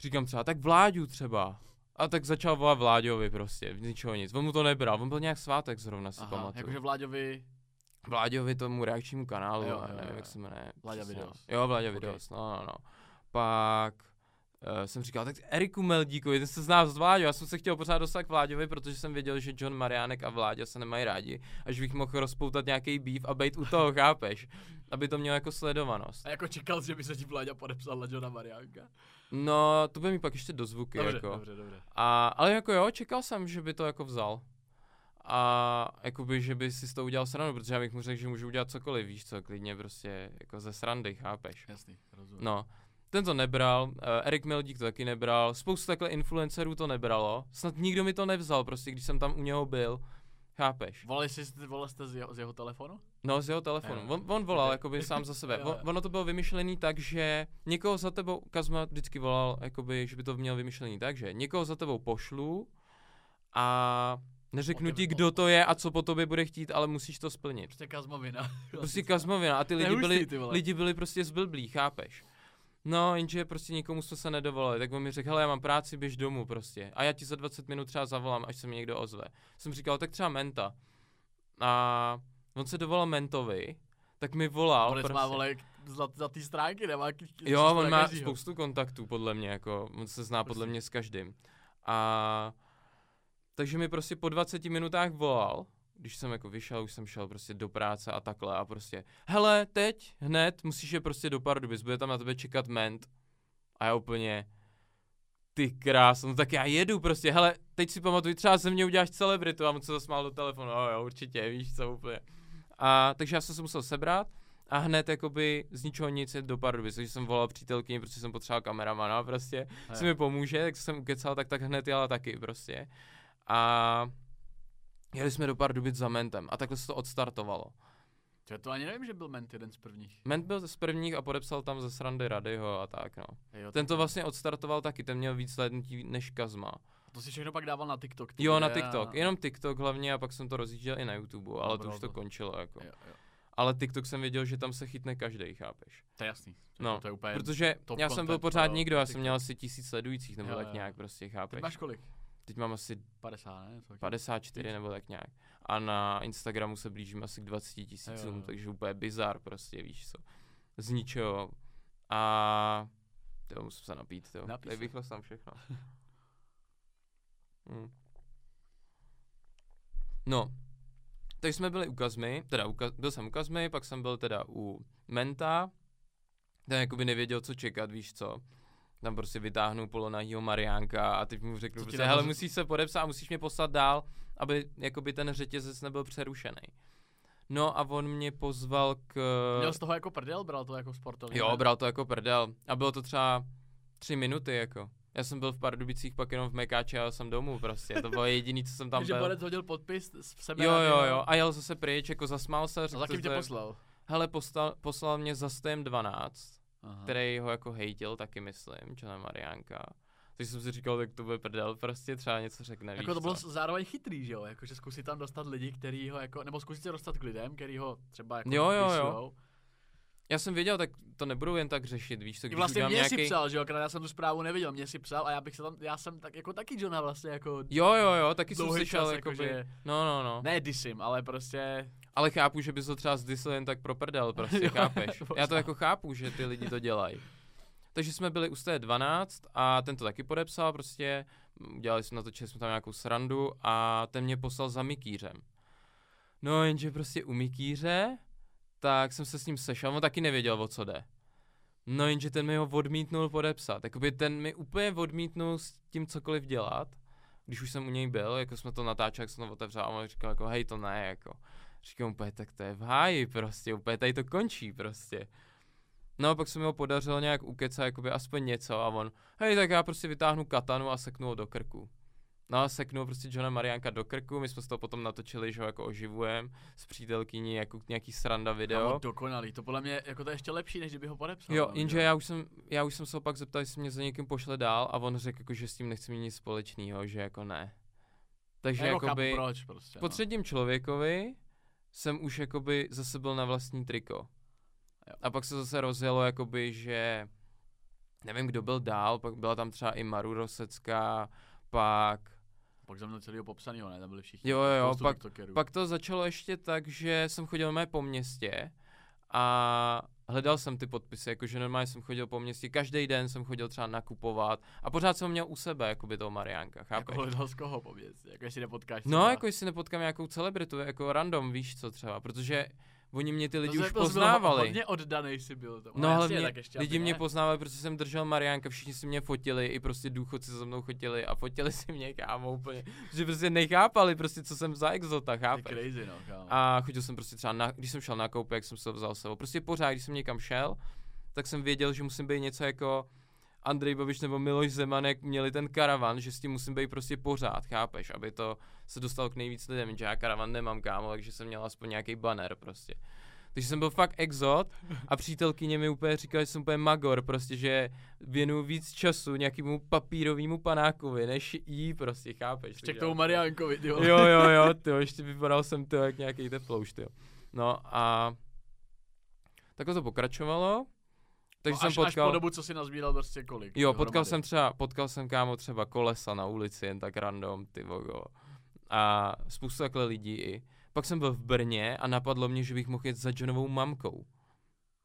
říkám třeba, tak Vláďu třeba. A tak začal volat Vláďovi prostě, ničeho nic. On mu to nebral, on byl nějak svátek zrovna si Aha, pamatuju. jakože Vláďovi, Vláďovi tomu reakčnímu kanálu, Jo, jo, jo, nevím, jo, jak se jmenuje. Vláďa. Videos. Jo, Vláďa Ok. Videos, no, no, no. Pak uh, jsem říkal, tak Eriku Meldíkovi, ten se zná s Vláďou, já jsem se chtěl pořád dostat k Vláďovi, protože jsem věděl, že John Mariánek a Vláďa se nemají rádi, až bych mohl rozpoutat nějaký beef a být u toho, chápeš? Aby to mělo jako sledovanost. a jako čekal jsi, že by se ti Vláďa podepsal na Johna Mariánka. No, to by mi pak ještě do zvuky, Dobře, jako. dobře, dobře. A, ale jako jo, čekal jsem, že by to jako vzal. A jakoby, že by si toho udělal srandu, protože já bych mu řekl, že můžu udělat cokoliv, víš co, klidně prostě jako ze srandy, chápeš? Jasný, rozumím. No, ten to nebral, uh, Erik Meldík to taky nebral, spoustu takhle influencerů to nebralo, snad nikdo mi to nevzal, prostě když jsem tam u něho byl, chápeš? Volali jsi, volali jste z jeho, z jeho telefonu? No, z jeho telefonu. Jo. On, on volal jakoby sám za sebe. On, ono to bylo vymyšlený tak, že někoho za tebou, Kazma vždycky volal, jakoby, že by to měl vymyšlený tak, že někoho za tebou pošlu a neřeknu ti, kdo to je a co po tobě bude chtít, ale musíš to splnit. Prostě Kazmovina. Prostě Kazmovina a ty lidi byli, ty lidi byli prostě zblblí, chápeš? No, jenže prostě nikomu jsme se nedovolili, tak on mi řekl, hele, já mám práci, běž domů prostě. A já ti za 20 minut třeba zavolám, až se mi někdo ozve. Jsem říkal, tak třeba Menta. A on se dovolal Mentovi, tak mi volal Borec prostě. má, vole, za, za ty stránky, nemá k- Jo, on má každýho. spoustu kontaktů, podle mě, jako, on se zná podle Prostě. mě s každým. A takže mi prostě po 20 minutách volal, když jsem jako vyšel, už jsem šel prostě do práce a takhle a prostě, hele, teď, hned, musíš je prostě do Pardubic, bude tam na tebe čekat ment. A já úplně, ty krás, no tak já jedu prostě, hele, teď si pamatuju, třeba ze mě uděláš celebritu a on se zasmál do telefonu, jo, jo, určitě, víš co, úplně. A takže já jsem se musel sebrat a hned jakoby z ničeho nic jet do Pardubic, takže jsem volal přítelkyni, protože jsem potřeboval kameramana prostě, A jo. mi pomůže, tak jsem ukecal, tak tak hned jela taky prostě. A jeli jsme do Pardubic za Mentem a takhle se to odstartovalo. Čo, to ani nevím, že byl Ment jeden z prvních. Ment byl z prvních a podepsal tam ze srandy Radyho a tak no. Jo, Ten to vlastně odstartoval taky, ten měl víc slednutí než Kazma. To si všechno pak dával na TikTok. ty Jo, na TikTok, a- jenom TikTok hlavně a pak jsem to rozjížděl i na YouTube, ale to bral už to to. končilo jako. Jo, jo. Ale TikTok jsem věděl, že tam se chytne každý, chápeš? To je jasný. No, to je úplně... Protože já jsem byl pořád nikdo, já jsem měl asi tisíc sledujících nebo Jo, tak nějak jo. prostě, chápeš? máš kolik? Teď mám asi 50, ne? Co taky? 54 nebo tak nějak. A na Instagramu se blížím asi k 20 Jo, tisícům, takže úplně bizar prostě, víš co. Z ničeho. A to musím se napít, to. Tady se. vychlastám všechno. hm. No, takže jsme byli u Kazmy, teda u byl jsem u Kazmy, pak jsem byl teda u Menta, ten jakoby nevěděl, co čekat, víš co. Tam prostě vytáhnu polonahýho Mariánka a teď mu řeknu prostě, hele, musíš se podepsat a musíš mě poslat dál, aby jakoby ten řetězec nebyl přerušený. No a on mě pozval k... Měl z toho jako prdel, bral to jako sportovní. Jo, ne? bral to jako prdel. A bylo to třeba tři minuty, jako. Já jsem byl v Pardubicích pak jenom v Mekáči a jel jsem domů prostě. To bylo jediný, co jsem tam byl. Borec hodil podpis v sebe. Jo, jo, jo. A jel zase pryč, jako zasmál se. A za kým tě že- poslal? Hele, poslal, poslal mě za Stem 12, Aha. který ho jako hejtil taky, myslím, Johna Mariánka. Takže jsem si říkal, tak to bude prdel, prostě třeba něco řekne, víš Jako to bylo co? zároveň chytrý, že jo? Jako, že zkusit tam dostat lidi, který ho jako, nebo zkusit se dostat k lidem, který ho třeba jako Jo, jo, jo. Já jsem věděl, tak to nebudou jen tak řešit, víš co, když vlastně mě nějaký... si psal, že jo, já jsem tu zprávu neviděl, mě si psal a já bych se tam, já jsem tak jako taky Johna vlastně jako Jo, jo, jo, taky jsem slyšel, jakoby, jakože, no, no, no. ne disim, ale prostě, Ale chápu, že bys to třeba zdysl jen tak pro prdel, prostě, Jo, chápeš? Já to jako chápu, že ty lidi to dělají. Takže jsme byli u té 12 a ten to taky podepsal, prostě udělali jsme, natočili jsme tam nějakou srandu a ten mě poslal za Mikýřem. No jenže prostě u Mikýře, tak jsem se s ním sešel, on taky nevěděl, o co jde. No jenže ten mi ho odmítnul podepsat, jakoby ten mi úplně odmítnul s tím cokoliv dělat, když už jsem u něj byl, jako jsme to natáčeli, jak jsem to otevřel a on říkal jako hej to ne, jako. Říkám úplně, tak to je v háji prostě, úplně tady to končí prostě. No a pak se mi ho podařilo nějak ukecat, jakoby aspoň něco a on, hej, tak já prostě vytáhnu katanu a seknu ho do krku. No a seknul prostě Johna Mariánka do krku, my jsme z toho potom natočili, že ho jako oživujem s přítelkyní, jako nějaký sranda video. Kámo, dokonalý, to podle mě, jako to je ještě lepší, než kdyby ho podepsal. Jo, no, jenže já už jsem, já už jsem se ho pak zeptal, jestli mě za někým pošle dál a on řekl, jako, že s tím nechce mít nic společného, že jako ne. Takže jako jakoby, proč prostě, po no. třetím člověkovi jsem už jakoby zase byl na vlastní triko. Jo. A pak se zase rozjelo jakoby, že nevím, kdo byl dál, pak byla tam třeba i Maru Rosecká, pak Pak za mnou celého popsanýho, ne, tam byli všichni. Jo, jo, pak- tiktokerů. Pak to začalo ještě tak, že jsem chodil mé po městě a hledal jsem ty podpisy, jakože normálně jsem chodil po městě, každý den jsem chodil třeba nakupovat a pořád jsem měl u sebe, jakoby toho Mariánka, chápeš? jako hledal z koho pověc, jako jestli nepotkáš. No, třeba. jako jestli nepotkám nějakou celebritu, jako random, víš co třeba, protože oni mě ty lidi To už byl poznávali. Hodně oddanej si byl. To. No ale jasně, mě, tak ještě lidi mě poznávali, protože jsem držel Mariánka, všichni si mě fotili, i prostě důchodci se mnou chodili a fotili si mě, kámo, úplně, že prostě nechápali prostě, co jsem za exota, chápeš? crazy, no, kámo. A chodil jsem prostě třeba, na, když jsem šel na koupě, jak jsem se vzal sebou. Prostě pořád, když jsem někam šel, tak jsem věděl, že musím být něco jako Andrej Babiš nebo Miloš Zeman, jak měli ten karavan, že s tím musím být prostě pořád, chápeš, aby to se dostalo k nejvíc lidem, že já karavan nemám, kámo, takže jsem měl aspoň nějaký banner prostě. Takže jsem byl fakt exot a přítelkyně mi úplně říkala, že jsem úplně magor, prostě, že věnuju víc času nějakému papírovému panákovi, než jí prostě, chápeš. Ještě k tomu Mariánkovi, vole. Jo, jo, jo, ty ještě vypadal jsem to jak nějaký teplouš, ty. No a takhle to pokračovalo. Takže no, jsem až, potkal, až po dobu, co si nazbíral prostě kolik. jo, dohromady. potkal jsem třeba, potkal jsem kámo třeba kolesa na ulici, jen tak random, ty vogo. A spoustu takhle lidí i. Pak jsem byl v Brně a napadlo mě, že bych mohl jet za Johnovou mamkou.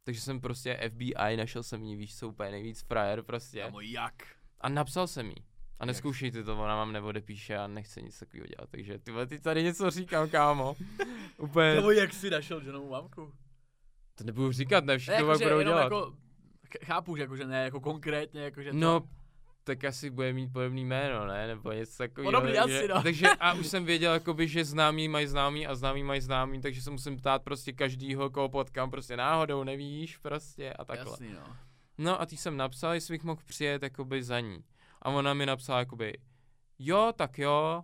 Takže jsem prostě FBI, našel jsem jí, víš, co úplně nejvíc frajer prostě. Kámo, jak? A napsal jsem jí. A neskoušejte to, ona vám neodepíše a nechce nic takového dělat. Takže ty ty tady něco říkám, kámo. Úplně, Kámo, jak jsi našel Johnovu mamku? to nebudu říkat, ne, všichni to budou dělat. jako, chápu, že jakože ne, jako konkrétně, jakože to. No, tak asi bude mít podobný jméno, ne? Nebo něco takového. Podobný takže, asi, no. takže a už jsem věděl, jakoby, že známí mají známí a známí mají známí, takže se musím ptát prostě každýho, koho potkám, prostě náhodou, nevíš, prostě a takhle. Jasný, no. No a ty jsem napsal, jestli bych mohl přijet jakoby za ní. A ona mi napsala jakoby, jo, tak jo.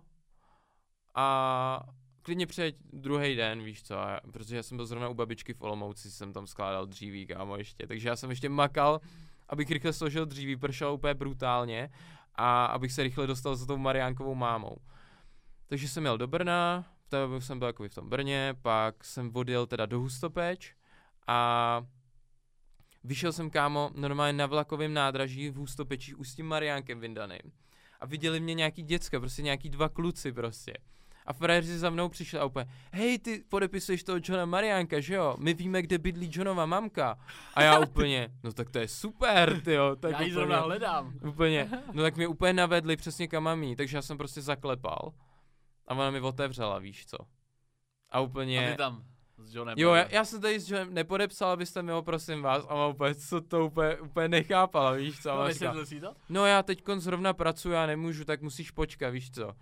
A klidně přijeď druhý den, víš co, a, protože já jsem byl zrovna u babičky v Olomouci, jsem tam skládal dříví, kámo, ještě. Takže já jsem ještě makal, abych rychle složil dříví, pršel úplně brutálně a abych se rychle dostal za tou Mariánkovou mámou. Takže jsem jel do Brna, v té době jsem byl jakoby v tom Brně, pak jsem odjel teda do Hustopeč a vyšel jsem kámo normálně na vlakovém nádraží v Hustopečí už s tím Mariánkem vyndaným. A viděli mě nějaký děcka, prostě nějaký dva kluci prostě. A frajeři za mnou přišli a úplně, hej, ty podepisuješ toho Johna Mariánka, že jo? My víme, kde bydlí Johnova mamka. A já úplně, no tak to je super, ty jo. Tak Já ji zrovna hledám. úplně, no tak mě úplně navedli přesně kam mám jít, takže já jsem prostě zaklepal. A ona mi otevřela, víš co. A úplně... A ty tam s Johnem. Jo, já, já jsem tady s Johnem nepodepsal, abyste mi ho, prosím vás, a ona úplně, co to úplně, úplně nechápala, víš co, a No, říká, to? no já teď zrovna pracuji, já nemůžu, tak musíš počkat, víš co.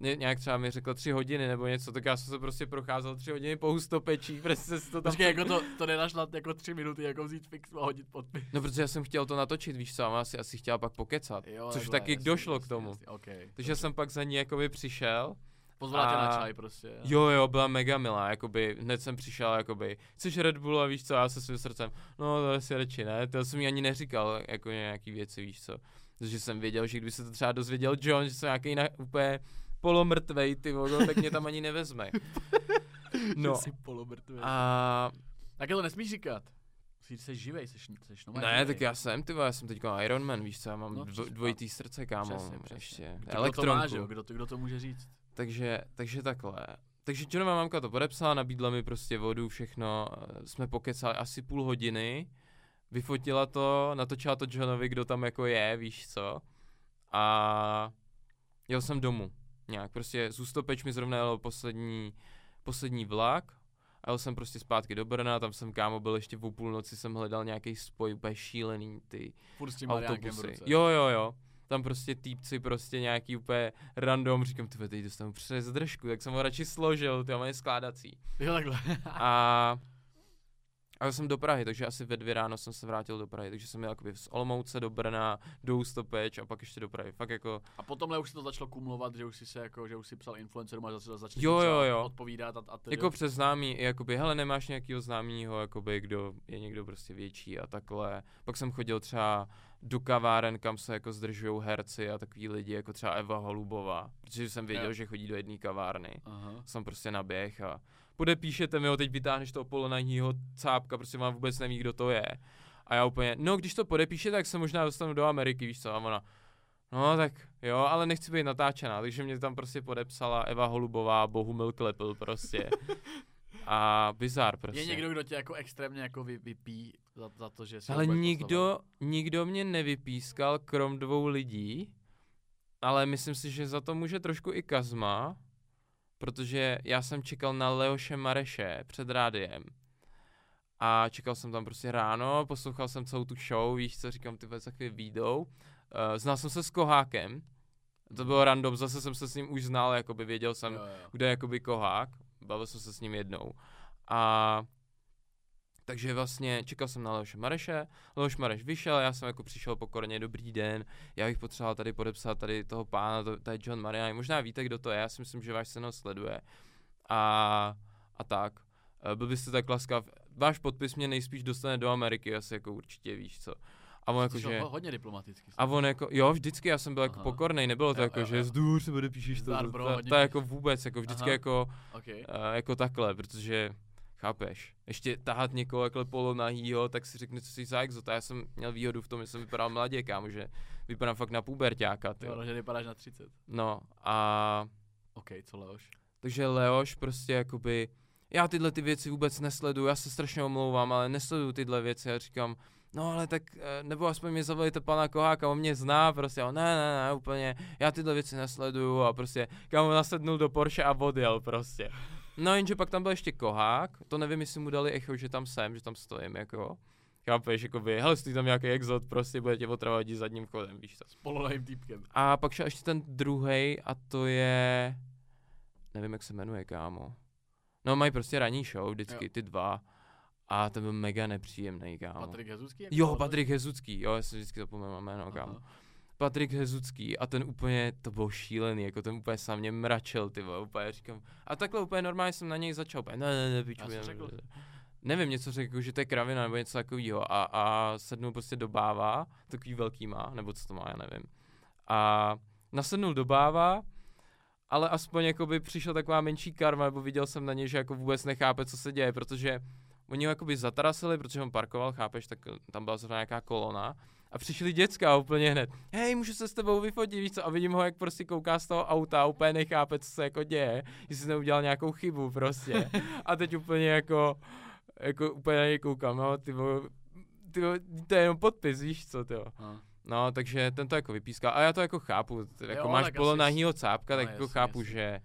ně, nějak třeba mi řekl tři hodiny nebo něco, tak já jsem se prostě procházel tři hodiny po hustopečí, prostě si to tam... Počkej, jako to, to nedáš na jako tři minuty, jako vzít fix a hodit podpis. No protože já jsem chtěl to natočit, víš co, a ona si asi chtěla pak pokecat, Jo, což takhle, taky jasně, došlo jasně, k tomu. Jasně, okay, Takže jsem pak za ní jakoby přišel Pozvala tě na a- čaj prostě. Jo, jo, byla mega milá, jakoby, hned jsem přišel, jakoby, chceš Red Bull a víš co, já se svým srdcem, no to asi radši ne, to jsem jí ani neříkal, jako nějaký věci, víš co, protože jsem věděl, že kdyby se to třeba dozvěděl John, že jsem nějaký na, úplně polomrtvej, ty vole, tak mě tam ani nevezme. No, jsi polomrtvý. a Tak to nesmíš říkat. Jsi, jsi živej, jsi, jsi nový. ne, tak já jsem, ty vole, já jsem teď Iron Man, víš co, já mám No, dvo, dvojitý srdce, kámo, Přesně, přesně. ještě, Kdo, kdo to má, že jo? elektronku. Kdo to, kdo to může říct? Takže, takže takhle. Takže Johnová mamka to podepsala, nabídla mi prostě vodu, všechno, jsme pokecali asi půl hodiny, vyfotila to, natočila to Johnovi, kdo tam jako je, víš co, a jel jsem domů, nějak, prostě z Ústopeč mi zrovna jel poslední, poslední vlak, a jel jsem prostě zpátky do Brna, tam jsem kámo byl ještě v půlnoci, jsem hledal nějaký spoj, úplně šílený, ty Furt s tím autobusy. Jo, jo, jo. Tam prostě týpci prostě nějaký úplně random, říkám, ty teď dostanu přes držku, tak jsem ho radši složil, ty mám skládací. Jo, takhle. A a jel jsem do Prahy, takže asi ve dvě ráno jsem se vrátil do Prahy, takže jsem jel jakoby z Olomouce do Brna, do Ústopeč a pak ještě do Prahy. Fakt jako, A potomhle už se to začalo kumulovat, že už si se jako, že už si psal influencerům a zase začal Jo, jo, jo. odpovídat a, a tedy. jako přes známý, jakoby, hele, nemáš nějakýho známýho, jakoby, kdo je někdo prostě větší a takhle. Pak jsem chodil třeba do kaváren, kam se jako zdržují herci a takový lidi, jako třeba Eva Holubová, protože jsem věděl, Jo. že chodí do jedné kavárny. Aha. jsem prostě naběh a podepíšete mi ho, teď vytáhneš toho polonajního cápka, prostě vám vůbec neví, kdo to je. A já úplně, no když to podepíše, tak se možná dostanu do Ameriky, víš co, a ona, no tak jo, ale nechci být natáčená, takže mě tam prostě podepsala Eva Holubová, Bohumil Klepl prostě. A bizar prostě. Je někdo, kdo tě jako extrémně jako vy, vypí za, za to, že si Ale nikdo, nikdo mě nevypískal, krom dvou lidí, ale myslím si, že za to může trošku i Kazma, protože já jsem čekal na Leoše Mareše před rádiem. A čekal jsem tam prostě ráno, poslouchal jsem celou tu show, víš co, říkám, ty za chvíli výjdou. Uh, znal jsem se s Kohákem, to bylo random, zase jsem se s ním už znal, jakoby věděl jsem, Jo, jo. kde je jakoby Kohák, bavil jsem se s ním jednou. A takže vlastně čekal jsem na Leoše Mareše, Leoš Mareš vyšel, já jsem jako přišel pokorně, dobrý den, já bych potřeboval tady podepsat tady toho pána, to, to je John Mariani, možná víte, kdo to je, já si myslím, že váš sen ho sleduje. A, a tak, Eh, byl byste tak laskav, váš podpis mě nejspíš dostane do Ameriky, asi jako určitě víš co. A on jako, že... ho- hodně diplomaticky. A on jako, jo, vždycky já jsem byl jako Aha. pokornej, nebylo to Jo, jako, jo, že jo. zdůr se podepíšeš to, to, to, to, jako vůbec, jako vždycky Aha. jako, Okay. uh, jako takhle, protože chápeš, ještě tahat někoho jako polonahýho, tak si řekne, co jsi za exota. Já jsem měl výhodu v tom, že jsem vypadal mladě, kámo, že vypadám fakt na puberťáka, ty. Jo, že vypadáš na 30. No a OK, co Leoš? takže Leoš prostě jakoby, já tyhle ty věci vůbec nesleduju, já se strašně omlouvám, ale nesleduju tyhle věci a říkám, no ale tak, eh, nebo aspoň mě zavolejte pana Koháka, on mě zná, prostě, on, ne, ne, ne, úplně, já tyhle věci nesleduju a prostě, kámo nasednul do Porsche a odjel prostě. No jenže pak tam byl ještě Kohák, to nevím, jestli mu dali echo, že tam jsem, že tam stojím, jako, chápeš, jakoby, hele, stojí tam nějaký exot, prostě bude tě otravovat zadním chodem, víš to. S polonajím týpkem. A pak šel ještě ten druhý a to je, nevím, jak se jmenuje, kámo. No mají prostě ranní show, vždycky Jo. ty dva. A ten byl mega nepříjemný, kámo. Patrik Hezucký? Jo, Patrik Hezucký, jo, já si vždycky zapomínám jméno, kámo. Aha. Patrik Hezucký a ten úplně, to bylo šílený, jako ten úplně sám mě mračil, ty vole, úplně říkám. A takhle úplně normálně jsem na něj začal, úplně, ne, ne, ne, piču, ne, ne. Nevím, něco řekl, jako, že to je kravina nebo něco takového a, a sednul prostě do báva, takový velký má, nebo co to má, já nevím. A nasednul do báva, ale aspoň jakoby přišla taková menší karma, nebo viděl jsem na něj, že jako vůbec nechápe, co se děje, protože oni ho jakoby zatarasili, protože on parkoval, chápeš, tak tam byla zrovna nějaká kolona a přišli děcka úplně hned. Hej, můžu se s tebou vyfotit, víš co? A vidím ho, jak prostě kouká z toho auta a úplně nechápe, co se jako děje, jestli neudělal nějakou chybu prostě. A teď úplně jako, jako úplně na něj koukám, no, ty ty to je jenom podpis, víš co, ty. Aha. No, takže ten to jako vypískal. A já to jako chápu, jako Jo, máš tak asi polonahýho cápka, no, tak jako jasně, chápu, jasně. že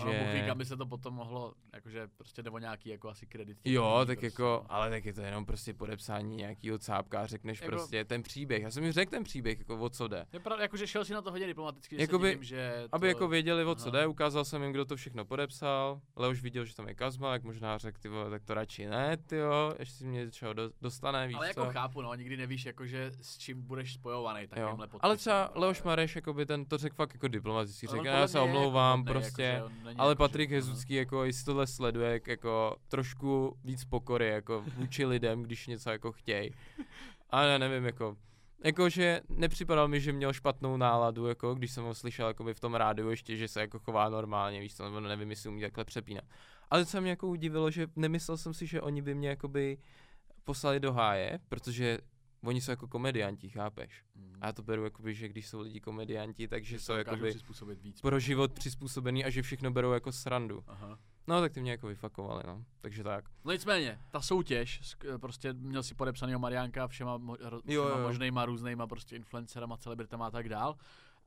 Ono, Bůh že... kam by se to potom mohlo, jakože prostě nebo nějaký jako asi kredit. Jo, tak prostě, jako, ale tak je to jenom prostě podepsání nějakýho cápka a řekneš Jako- prostě ten příběh. Já jsem mi řekl ten příběh, jako o co jde. Je pravda, jakože šel si na to hodně diplomaticky, že Jakoby, se divím, že to... Aby jako věděli, o co Aha. jde, ukázal jsem jim, kdo to všechno podepsal. Leoš viděl, že tam je Kazma, jak možná řekl, ty vole, tak to radši ne, ty jo, ještě si mě čeho do, dostane, víš Ale jako co. chápu, no, nikdy nevíš, jakože s čím budeš spojovaný Jo. takovýmhle podpisem. Ale třeba Leoš Mareš, jakoby ten to řekl fakt jako diplomaticky, řekl, já se jako omlouvám, prostě, není ale jako, Patrik Hezucký, jako jestli tohle sleduje, jak jako trošku víc pokory, jako vůči lidem, když něco jako chtějí. Ale já nevím, jako, jakože nepřipadal mi, že měl špatnou náladu, jako když jsem ho slyšel jakoby v tom rádiu ještě, že se jako chová normálně, víš co, nebo nevím, jestli umí takhle přepínat. Ale co mě jako udivilo, že nemyslel jsem si, že oni by mě jakoby poslali do háje, protože oni jsou jako komedianti, chápeš? Mm. A já to beru jakoby, že když jsou lidi komedianti, takže Že jsou jakoby víc. pro život přizpůsobený a že všechno berou jako srandu. Aha. No tak ty mě jako vyfakovali, no. Takže tak. No nicméně, ta soutěž, sk- prostě měl si podepsanýho Mariánka všema, mo- ro- všema jo, jo. možnýma různýma prostě influencerama, celebritama a tak dál.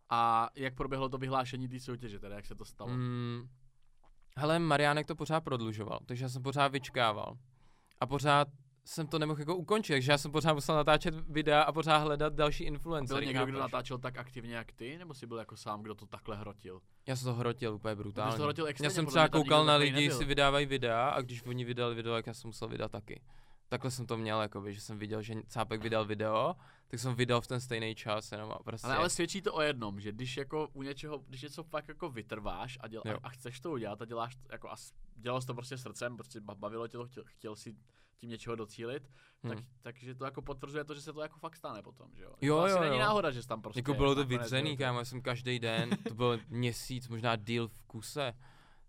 A jak proběhlo to vyhlášení té soutěže, teda jak se to stalo? Mm, hele, Mariánek to pořád prodlužoval, takže já jsem pořád vyčkával. A pořád jsem to nemohl jako ukončit, takže já jsem pořád musel natáčet videa a pořád hledat další Byl influencery. někdo, kdo natáčel tak aktivně jak ty, nebo jsi byl jako sám, kdo to takhle hrotil? Já jsem to hrotil úplně brutálně. to hrotil já extrémně, jsem podle třeba koukal na lidi, nebyl. si vydávají videa a když oni vydali video, tak já jsem musel vydat taky. Takhle jsem to měl, jakoby, že jsem viděl, že Cápek vydal video, tak jsem vydal v ten stejný čas jenom a prostě. Ale, ale svědčí to o jednom, že když jako u něčeho, když něco fakt jako vytrváš a, děl, Jo. a, chceš to udělat a děláš to jako a dělal jsi to prostě srdcem, prostě ba- bavilo tě to, chtěl, chtěl si tím něčeho docílit, tak, Hmm. takže to jako potvrzuje to, že se to jako fakt stane potom, že jo? Jo, to asi jo, není jo. náhoda, že tam prostě Jako bylo to byl to- kámo, já jsem každý den, to byl měsíc, možná díl v kuse,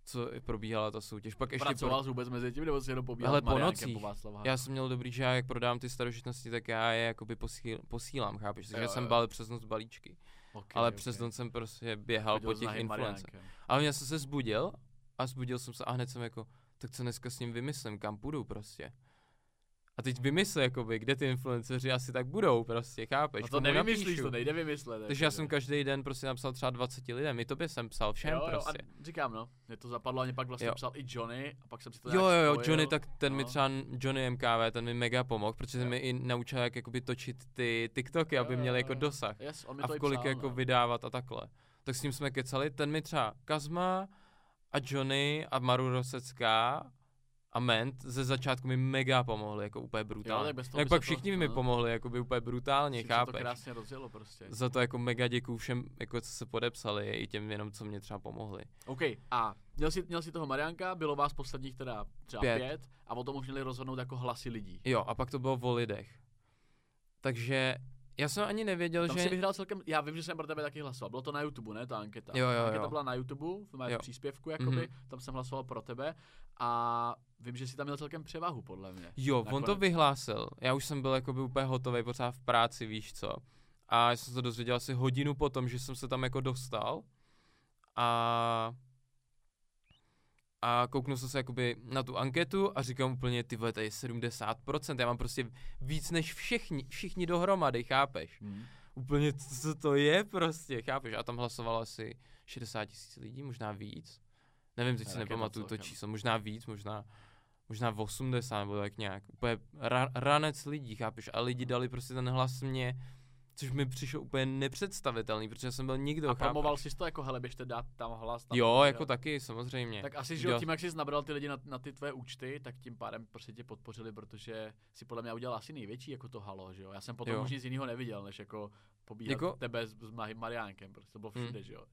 co probíhala ta soutěž. Pak ještě Pracoval jsi vůbec mezi tím, nebo si jenom pobíhal Ale po nocích. po Václavu já jsem měl dobrý, že já jak prodám ty starožitnosti, tak já je jakoby posíl, posílám, chápeš? Takže Jo, jsem jo. balil přes noc balíčky, okay, ale přes noc jsem prostě běhal Chodil po těch influencech. Ale já jsem se zbudil a zbudil jsem se a hned jsem jako, tak co dneska s ním vymyslím, kam půjdu prostě. A teď vymysl, jakoby, kde ty influenceři asi tak budou, prostě, chápeš? No to nevymyslíš, to nejde vymyslet. Takže já jsem každý den prostě napsal třeba 20 lidem, i tobě jsem psal, všem jo, jo, prostě. a říkám no, mě to zapadlo a mě pak vlastně Jo. psal i Johnny a pak jsem si to Jo, jo, jo, spojil. Johnny, tak ten mi no. třeba, Johnny MKV, ten mi mega pomohl, protože Jo. mi i naučil, jak jakoby točit ty TikToky, aby Jo, měli jo, jako dosah. Yes, on mi A v kolik psal, jako no. vydávat a takhle. Tak s tím jsme kecali, ten mi třeba Kazma a Johnny a Maru Rosecká a Ment ze začátku mi mega pomohli, jako úplně brutálně. tak toho Jak by pak se to- všichni mi no. pomohli, jako by úplně brutálně, Všim se to chápeš? krásně rozjelo prostě. Za to jako mega děkuju všem, jako co se podepsali, i těm jenom, co mě třeba pomohli. OK, a měl jsi, měl jsi toho Mariánka, bylo vás posledních teda třeba Pět. pět, pět a o tom už měli rozhodnout jako hlasy lidí. Jo, a pak to bylo o lidech. Takže já jsem ani nevěděl, Tam že... jsi vyhrál celkem, já vím, že jsem pro tebe taky hlasoval, bylo to na YouTube, ne, ta anketa. Jo, jo, anketa jo. byla na YouTube, v mém Jo. příspěvku, jakoby, Mhm. tam jsem hlasoval pro tebe a vím, že jsi tam měl celkem převahu, podle mě. Jo, on to Nakonec. vyhlásil. Já už jsem byl jakoby úplně hotový, pořád v práci, víš co. A já jsem se to dozvěděl asi hodinu potom, že jsem se tam jako dostal. A a kouknul jsem se jakoby na tu anketu a říkám úplně, ty vole, tady je 70%, já mám prostě víc než všichni, všichni dohromady, chápeš? Hmm. Úplně, co to je prostě, chápeš? A tam hlasovalo asi 60 tisíc lidí, možná víc. Nevím, teď si nepamatuju to číslo, možná víc, možná, možná 80 nebo tak nějak. Úplně ra- ranec lidí, chápeš? A lidi dali prostě ten hlas mě, což mi přišlo úplně nepředstavitelný, protože jsem byl nikdo, A promoval chápeš? jsi to jako, hele, běžte dát tam hlas. Tam Jo, jako taky, samozřejmě. Tak asi, že jo, tím, jak jsi nabral ty lidi na, na ty tvé účty, tak tím pádem prostě tě podpořili, protože si podle mě udělal asi největší jako to halo, že jo. Já jsem potom Jo. už nic jiného neviděl, než jako pobíhat Jako- tebe s, s Mahým Mariánkem, prostě to bylo Hmm. všude, že jo.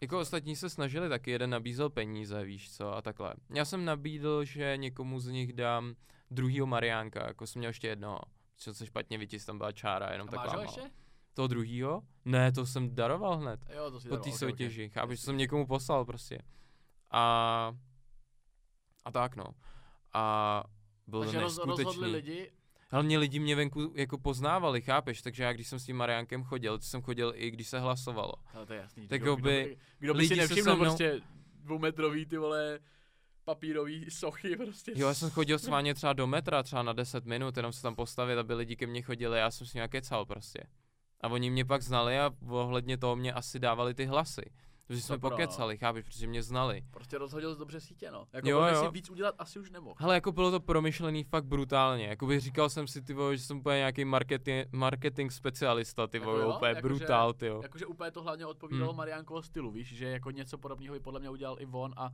Jako ostatní se snažili taky, jeden nabízel peníze, víš co, a takhle. Já jsem nabídl, že někomu z nich dám druhýho Mariánka, jako jsem měl ještě jednoho. Co se špatně vytis, tam byla čára, jenom A taková ještě? Toho druhýho? Ne, to jsem daroval hned. Jo, to si Po té soutěži, chápeš, Jasně. to jsem někomu poslal prostě. A, a tak no. A bylo Takže to roz, rozhodli neskutečný. lidi, Hlavně lidi mě venku jako poznávali, chápeš, takže já když jsem s tím Mariánkem chodil, to jsem chodil i když se hlasovalo. ale to je jasný. Tak kdo, by- kdo, by- kdo by lidi si nevšiml mnou- prostě dvoumetrový ty vole papírový sochy prostě. Jo, já jsem chodil s vámi třeba do metra, třeba na 10 minut, jenom se tam postavit, aby lidi ke mně chodili, já jsem s nimi kecal prostě. A oni mě pak znali a ohledně toho mě asi dávali ty hlasy. Protože jsme no. pokecali, chápeš, protože mě znali. Prostě rozhodil dobře sítě, no. Jako Jo, jo, si víc udělat asi už nemohl. Hele, jako bylo to promyšlený fakt brutálně. Jakoby říkal jsem si, ty vole, že jsem úplně nějaký marketing, marketing specialista, ty Jako vole, jo? úplně Jakože- brutál, ty jo. Jakože úplně to hlavně odpovídalo Hmm. Mariánkovo stylu, víš, že jako něco podobného by podle mě udělal i on a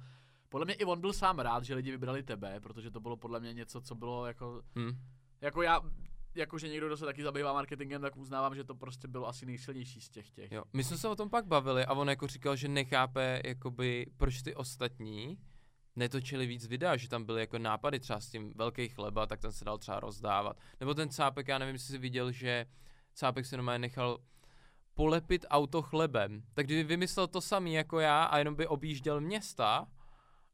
podle mě i on byl sám rád, že lidi vybrali tebe, protože to bylo podle mě něco, co bylo jako, Hm. jako já, jakože někdo, kdo se taky zabývá marketingem, tak uznávám, že to prostě bylo asi nejsilnější z těch těch. Jo. My jsme se o tom pak bavili a on jako říkal, že nechápe, jakoby, proč ty ostatní netočili víc videa, že tam byly jako nápady třeba s tím velký chleba, tak ten se dal třeba rozdávat. Nebo ten cápek, já nevím, jestli jsi viděl, že cápek se normálně nechal polepit auto chlebem. Tak kdyby vymyslel to samý jako já a jenom by objížděl města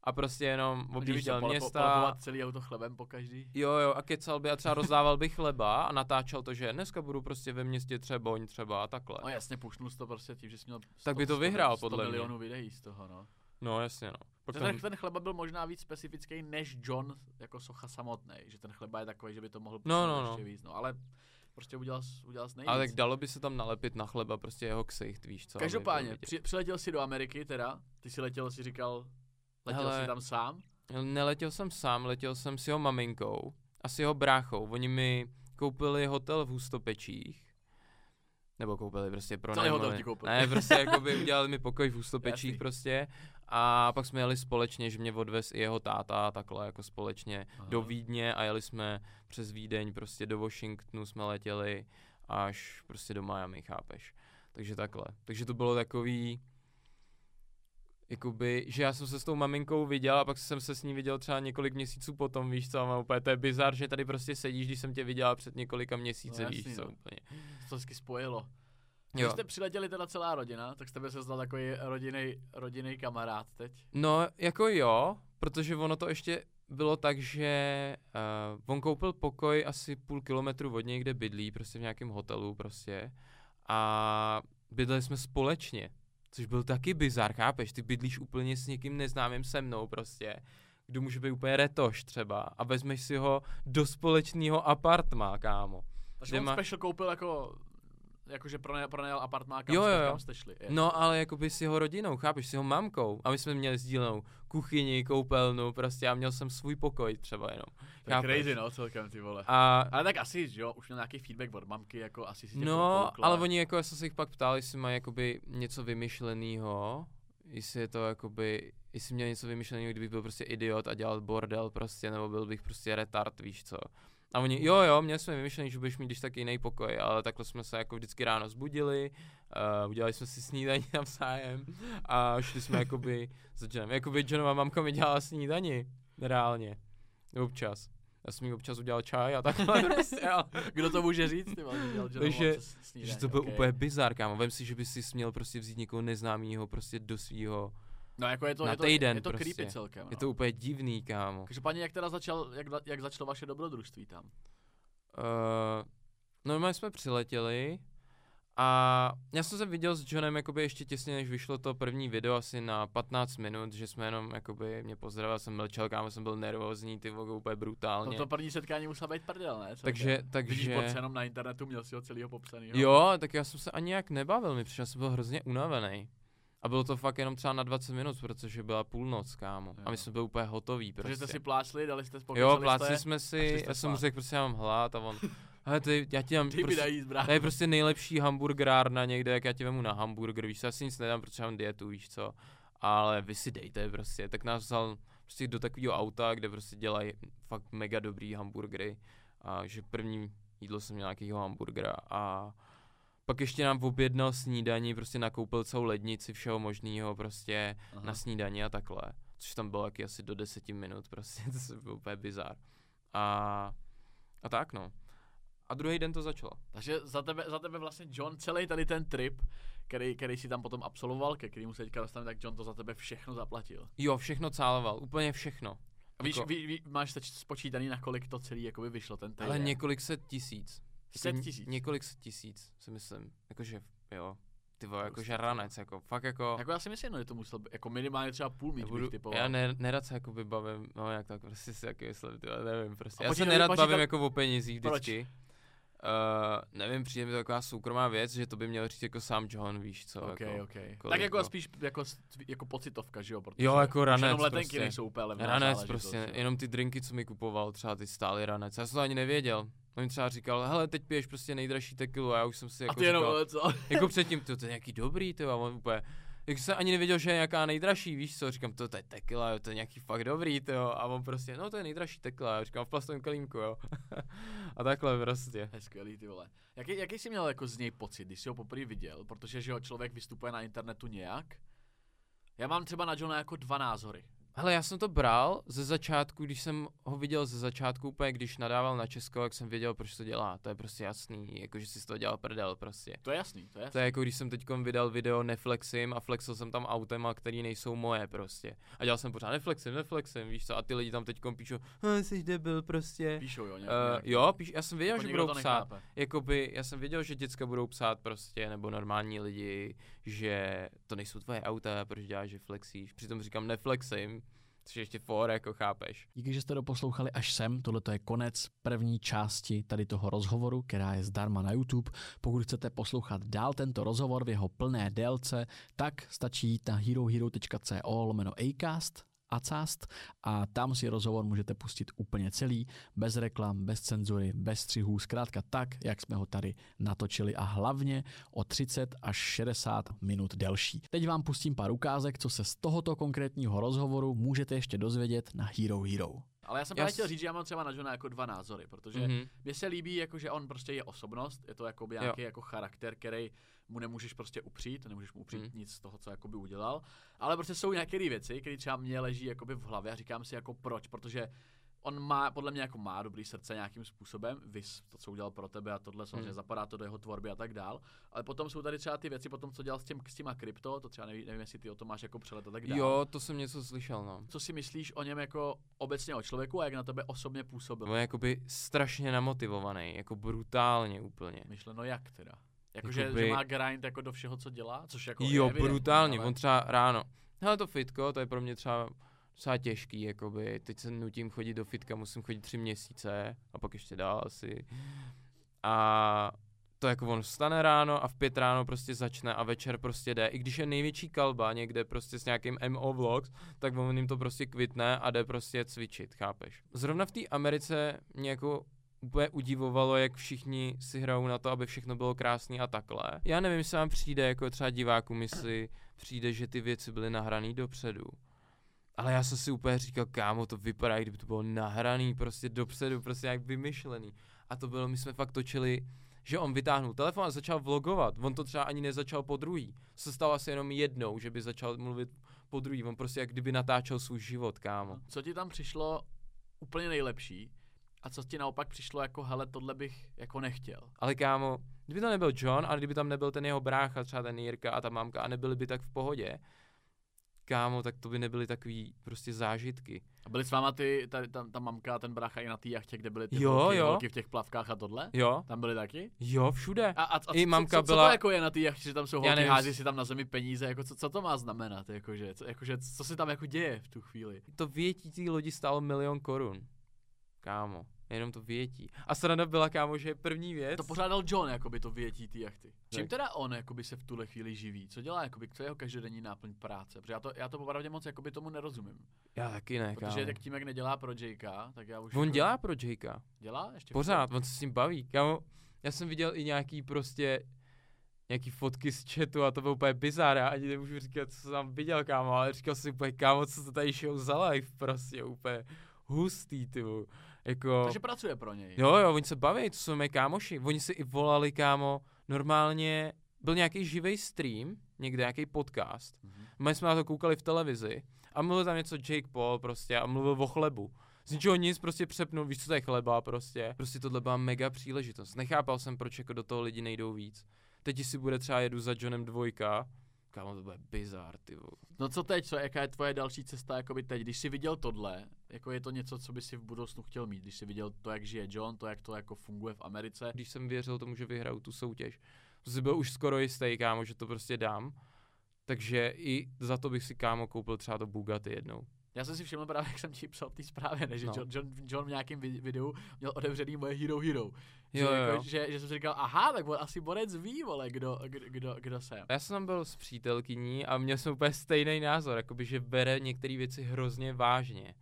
a prostě jenom objížděl města. polepovat celý auto chlebem po každý. Jo, jo, a kecal by a třeba rozdával by chleba a natáčel to, že dneska budu prostě ve městě Třeboň třeba a takhle. No jasně, pušnul to prostě tím, že jsi měl 100, Tak by to 100 vyhrál, 100 podle mě. milionů videí z toho, no. No jasně no. Pak Ten, tam, ten chleba byl možná víc specifický než John jako socha samotný, že ten chleba je takový, že by to mohl No, působit no, no. ještě víc, no, ale prostě udělal, udělal nejvíc. ale tak dalo by se tam nalepit na chleba prostě jeho ksicht, víš co? Každopádně, při, přiletěl jsi do Ameriky teda, ty jsi letěl, si říkal, letěl Hele. jsi tam sám, Neletěl jsem sám, letěl jsem s jeho maminkou a s jeho bráchou. Oni mi koupili hotel v Hustopečích. Nebo koupili prostě pro Celý hotel ti koupili. Ne, prostě jako by udělali mi pokoj v Hustopečích Jasný. prostě. A pak jsme jeli společně, že mě odvez i jeho táta takhle jako společně Aha. do Vídně a jeli jsme přes Vídeň prostě do Washingtonu jsme letěli až prostě do Miami, chápeš. Takže takhle. Takže to bylo takový, jakoby, že já jsem se s tou maminkou viděl a pak jsem se s ní viděl třeba několik měsíců potom, víš co, a mám úplně, to je bizar, že tady prostě sedíš, když jsem tě viděla před několika měsíci, No, víš co, no. úplně. to hezky spojilo. Když jste přiletěli teda celá rodina, tak z tebe se stal takový rodinný, rodinný kamarád teď. No, jako jo, protože ono to ještě bylo tak, že uh, on koupil pokoj asi půl kilometru od něj, kde bydlí, prostě v nějakém hotelu prostě. A bydleli jsme společně, což byl taky bizar, chápeš? Ty bydlíš úplně s někým neznámým se mnou prostě, kdo může být úplně retoš třeba a vezmeš si ho do společného apartma, kámo. Takže on má- special koupil jako, jakože pronajal, pronajal apartmán, kam, Jo, jo, jste- jo. kam jste šli. je. No, ale jakoby s jeho rodinou, chápeš, s jeho mamkou. A my jsme měli sdílenou kuchyni, koupelnu, prostě já měl jsem svůj pokoj třeba jenom. to je crazy no, celkem ty vole. A Ale tak asi, jo, už měl nějaký feedback od mamky, jako asi si tě No, ale oni jako, já jsem se jich pak ptal, jestli mají jakoby něco vymyšlenýho, jestli je to jakoby, jestli měl něco vymyšleného, kdybych byl prostě idiot a dělal bordel prostě, nebo byl bych prostě retard, víš co. A oni, jo jo, měli jsme vymyšlený, že budeš mít když tak jiný pokoj, ale takhle jsme se jako vždycky ráno zbudili, uh, udělali jsme si snídaní navzájem a šli jsme jakoby za Johnem. Jakoby Johnova mamka mi dělala snídani, reálně, občas. Já jsem jí občas udělal čaj a takhle prostě, ale Kdo to může říct, ty dělal, že Takže- že to byl okej. úplně bizar, kámo. Vem si, že by si směl prostě vzít někoho neznámého prostě do svýho. No jako je to, na je to, týden je to prostě. creepy celkem. Je no. to úplně divný, kámo. Každopádně jak teda začal, jak, jak začalo vaše dobrodružství tam? Uh, normálně jsme přiletěli a já jsem se viděl s Johnem jakoby ještě těsně, než vyšlo to první video, asi na 15 minut, že jsme jenom jakoby mě pozdravil, jsem mlčel, kámo, jsem byl nervózní, ty vogo úplně No brutálně. to první setkání musela být prdel, ne? Celkem. takže, Vidíš takže, borce jenom na internetu, měl si ho celýho popsanýho. jo, tak já jsem se ani jak nebavil, mi přišel, jsem byl hrozně unavený. A bylo to fakt jenom třeba na 20 minut, protože byla půlnoc, kámo. A my Jo. jsme byli úplně hotoví Protože prostě. jste si plácli, dali jste spokojně. Jo, plácli jsme si, já jsem mu řekl, prostě já mám hlad a on, hele, ty, já ti dám, Ty mi prostě, to je prostě nejlepší hamburgerárna někde, jak já ti vemu na hamburger, víš já si nic nedám, protože mám dietu, víš co, ale vy si dejte prostě, tak nás vzal prostě do takového auta, kde prostě dělají fakt mega dobrý hamburgery a že první jídlo jsem měl nějakýho hamburgera a pak ještě nám objednal snídaní, prostě nakoupil celou lednici všeho možného prostě Aha. na snídaní a takhle. Což tam bylo taky asi do deseti minut, prostě, to se bylo úplně bizár. A, a tak no. A druhý den to začalo. Takže za tebe, za tebe vlastně John celý tady ten trip, který, který si tam potom absolvoval, ke kterému se teďka dostaneme, tak John to za tebe všechno zaplatil. Jo, všechno cáloval, úplně všechno. A víš, Jako- ví, ví, máš teď spočítaný, na kolik to celý jakoby vyšlo ten týden? Ale několik set tisíc. Set Jako ně- tisíc? Několik set tisíc, si myslím. Jakože, jo. Ty vole, To jakože už- ranec, jako, fakt jako... Jako já si myslím, no, že to musel být, jako minimálně třeba půl mít, Nebudu, bych typoval. já ne, nerad se jako bavím, no jak tak prostě si taky myslím, ty nevím prostě. A Já se počítali- nerad bavím jako o penězích Proč? Uh, nevím, přijde mi to taková soukromá věc, že to by měl říct jako sám John, víš co. OK, jako, OK. jako tak jako jako- spíš jako, jako pocitovka, že jo? Protože Jo, jako ranec jenom letenky prostě. nejsou úplně levná Ranec prostě, jenom ty drinky, co mi kupoval, třeba ty stály ranec. Já jsem to ani nevěděl. On mi třeba říkal, hele, teď piješ prostě nejdražší tequilu a já už jsem si A jako ty jenom, říkal, ale co? jako předtím, to, to je nějaký dobrý, to a on úplně, jak jsem ani nevěděl, že je nějaká nejdražší, víš co, říkám, to, to je tequila, jo, to je nějaký fakt dobrý, to a on prostě, no to je nejdražší tequila, já říkám, v plastovém kelímku, jo. a takhle prostě. Je skvělý, ty vole. Jaký, jaký jsi měl jako z něj pocit, když jsi ho poprvé viděl? Protože, že jo, člověk vystupuje na internetu nějak. Já mám třeba na Johna jako dva názory. Hele, já jsem to bral ze začátku, když jsem ho viděl ze začátku úplně, když nadával na Česko, jak jsem věděl, proč to dělá. To je prostě jasný, jako že si toho dělal prdel prostě. To je jasný, to je jasný. To je jako když jsem teď vydal video neflexím a flexil jsem tam autema, který nejsou moje prostě. A dělal jsem pořád neflexím, neflexím, víš co, a ty lidi tam teď píšou, "Hm, jsi debil prostě. Píšou, jo, nějak, Uh, jo, píš, já jsem věděl, že budou to psát, jakoby, já jsem věděl, že děcka budou psát prostě, nebo normální lidi, že to nejsou tvoje auta, proč děláš, že flexíš. Přitom říkám neflexím, což je ještě for, jako chápeš. Díky, že jste doposlouchali až sem. Tohle je konec první části tady toho rozhovoru, která je zdarma na YouTube. Pokud chcete poslouchat dál tento rozhovor v jeho plné délce, tak stačí jít na herohero.co lomeno acast Acast a tam si rozhovor můžete pustit úplně celý, bez reklam, bez cenzury, bez střihů, zkrátka tak, jak jsme ho tady natočili a hlavně o 30 až 60 minut delší. Teď vám pustím pár ukázek, co se z tohoto konkrétního rozhovoru můžete ještě dozvědět na Hero Hero. Ale já jsem právě chtěl říct, že já mám třeba na Johna jako dva názory, protože Mhm. mně se líbí, jako, že on prostě je osobnost, je to jako nějaký jako charakter, který mu nemůžeš prostě upřít, nemůžeš mu upřít Mhm. nic z toho, co jakoby udělal, ale prostě jsou nějaké věci, které třeba mě leží jakoby v hlavě a říkám si jako proč, protože on má, podle mě jako má dobrý srdce nějakým způsobem, vys to, co udělal pro tebe a tohle samozřejmě Hmm. zapadá to do jeho tvorby a tak dál, ale potom jsou tady třeba ty věci, potom co dělal s, těm, s těma krypto, to třeba nevím, nevím, jestli ty o tom máš jako přelet a tak dál. Jo, to jsem něco slyšel, no. Co si myslíš o něm jako obecně o člověku a jak na tebe osobně působil? On je jakoby strašně namotivovaný, jako brutálně úplně. Myšleno jak teda? Jakože Jakoby- že má grind jako do všeho, co dělá? Což jako Jo, je brutálně, ale... on třeba ráno, hele to fitko, to je pro mě třeba docela těžký, jakoby, teď se nutím chodit do fitka, musím chodit tři měsíce a pak ještě dál asi. A to jako on vstane ráno a v pět ráno prostě začne a večer prostě jde. I když je největší kalba někde prostě s nějakým MO vlogs, tak on jim to prostě kvitne a jde prostě cvičit, chápeš? Zrovna v té Americe mě jako úplně udivovalo, jak všichni si hrajou na to, aby všechno bylo krásný a takhle. Já nevím, jestli vám přijde jako třeba divákům, jestli přijde, že ty věci byly nahraný dopředu. Ale já jsem si úplně říkal, kámo, to vypadá, kdyby to bylo nahraný prostě dopředu, prostě nějak vymyšlený. A to bylo, my jsme fakt točili, že on vytáhnul telefon a začal vlogovat. On to třeba ani nezačal po druhý. Se stalo asi jenom jednou, že by začal mluvit po druhý. On prostě jak kdyby natáčel svůj život, kámo. Co ti tam přišlo úplně nejlepší a co ti naopak přišlo jako hele, tohle bych jako nechtěl? Ale kámo, kdyby to nebyl John a kdyby tam nebyl ten jeho brácha, třeba ten Jirka a ta mamka a nebyli by tak v pohodě, kámo, tak to by nebyly takový prostě zážitky. A byly s váma ty, ta, ta, ta mamka a ten brácha i na té jachtě, kde byly ty Jo, holky, jo. holky v těch plavkách a tohle? Jo, Tam byly taky? jo, všude. A, a, a I co, mamka co, co, byla- co to jako je na té jachtě, že tam jsou holky, hází si tam na zemi peníze, jako co, co to má znamenat, jakože, co, jakože, co se tam jako děje v tu chvíli? To větí té lodi stálo milion korun. Kámo, jenom to větí. A sranda byla, kámo, že první věc... To pořádal John, jakoby to větí ty jachty. Čím Tak. teda on jakoby se v tuhle chvíli živí? Co dělá, jakoby, co je jeho každodenní náplň práce? Protože já to, já to popravdě moc jakoby tomu nerozumím. Já taky ne, kámo. Protože tak tím, jak nedělá pro Jakea, tak já už... On jako- dělá pro Jakea. Dělá? Ještě Pořád, on se s ním baví. Kámo, já jsem viděl i nějaký prostě nějaký fotky z chatu a to bylo úplně bizár, já ani nemůžu říkat, co jsem tam viděl, kámo, ale říkal jsem si úplně, kámo, co to tady show za live, prostě úplně hustý, ty vole. Jako, Takže pracuje pro něj. jo, jo, oni se baví, to jsou mé kámoši, oni si i volali, kámo, normálně, byl nějaký živý stream, někde nějaký podcast, Mhm. my jsme na to koukali v televizi a mluvil tam něco Jake Paul prostě a mluvil o chlebu. Z ničeho nic prostě přepnul, víš co to je chleba prostě. Prostě tohle byla mega příležitost. Nechápal jsem, proč jako do toho lidi nejdou víc. Teď si bude třeba jedu za Johnem dvojka, kámo to bude bizár, ty vole. No co teď, co, jaká je tvoje další cesta jakoby teď? Když jsi viděl tohle, jako je to něco, co by si v budoucnu chtěl mít, když jsi viděl to, jak žije John, to, jak to jako funguje v Americe, Když jsem věřil tomu, že vyhraju tu soutěž, jsi byl už skoro jistý, kámo, že to prostě dám. Takže i za to bych si kámo koupil třeba to Bugatti jednou. Já jsem si všiml právě, jak jsem ti psal v té zprávě, ne, že No. John, John, John v nějakém vi- videu měl otevřený moje Hero Hero. Že, Jo, jo, jako, jo. že, že, jsem si říkal, aha, tak on asi Borec ví, vole, kdo, kdo, kdo, kdo jsem. Já jsem tam byl s přítelkyní a měl jsem úplně stejný názor, jakoby, že bere některé věci hrozně vážně.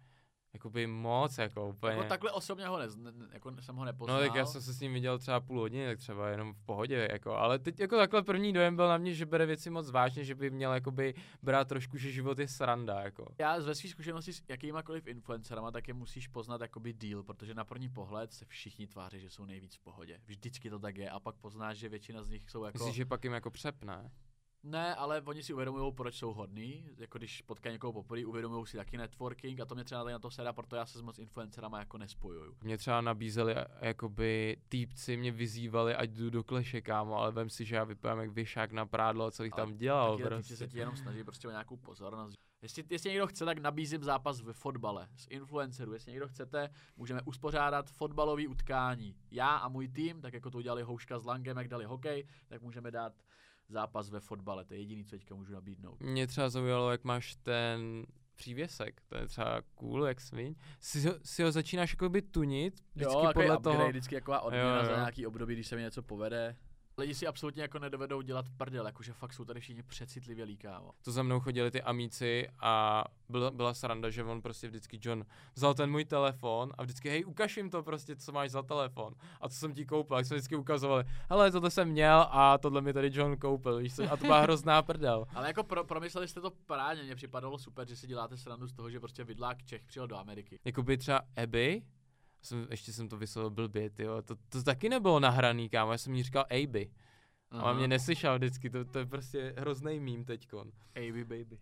Jakoby moc, jako úplně. Jako takhle osobně ho ne, jako jsem ho nepoznal. No tak já jsem se s ním viděl třeba půl hodiny, tak třeba jenom v pohodě, jako, ale teď jako takhle první dojem byl na mě, že bere věci moc vážně, že by měl jakoby brát trošku, že život je sranda, jako. Já ze své zkušenosti s jakýmakoliv influencerama, tak je musíš poznat jakoby deal, protože na první pohled se všichni tváří, že jsou nejvíc v pohodě. Vždycky to tak je a pak poznáš, že většina z nich jsou jako... Myslíš, že pak jim jako přepne? Ne, ale oni si uvědomují, proč jsou hodní. Jako když potkají někoho poprvé, uvědomují si taky networking a to mě třeba tady na to sedá, proto já se s moc influencerama jako nespojuju. Mě třeba nabízeli, jakoby týpci mě vyzývali, ať jdu do kleše, kámo, ale vem si, že já vypadám jak vyšák na prádlo, co bych Ale tam dělal, Taky prostě. se ti jenom snaží prostě o nějakou pozornost. Jestli, jestli někdo chce, tak nabízím zápas ve fotbale s influencerů. Jestli někdo chcete, můžeme uspořádat fotbalový utkání. Já a můj tým, tak jako to udělali Houška s Langem, jak dali hokej, tak můžeme dát zápas ve fotbale. To je jediný, co teďka můžu nabídnout. Mě třeba zaujalo, jak máš ten přívěsek, to je třeba cool, jak sviň. Si ho, si ho začínáš jakoby tunit, vždycky jo, podle upgrade, toho. vždycky taková odměna Jo, jo, za jo. nějaký období, když se mi něco povede. Lidi si absolutně jako nedovedou dělat prdel, jakože fakt jsou tady všichni přecitlivělí, kámo. To za mnou chodili ty amíci a byla, byla sranda, že on prostě vždycky John vzal ten můj telefon a vždycky, hej, ukaž jim to prostě, co máš za telefon a co jsem ti koupil. Jak jsme vždycky ukazovali, hele, tohle jsem měl a tohle mi tady John koupil, víš co? A to byla hrozná prdel. Ale jako pro, promysleli jste to právě, mně připadalo super, že si děláte srandu z toho, že prostě vidlák Čech přijel do Ameriky. Jakoby třeba Abby, jsem, ještě jsem to vyslovil blbě, to, to taky nebylo nahraný, kámo, já jsem jí říkal Abby. A on mě neslyšel vždycky, to, to je prostě hrozný mím teďkon. Baby, baby.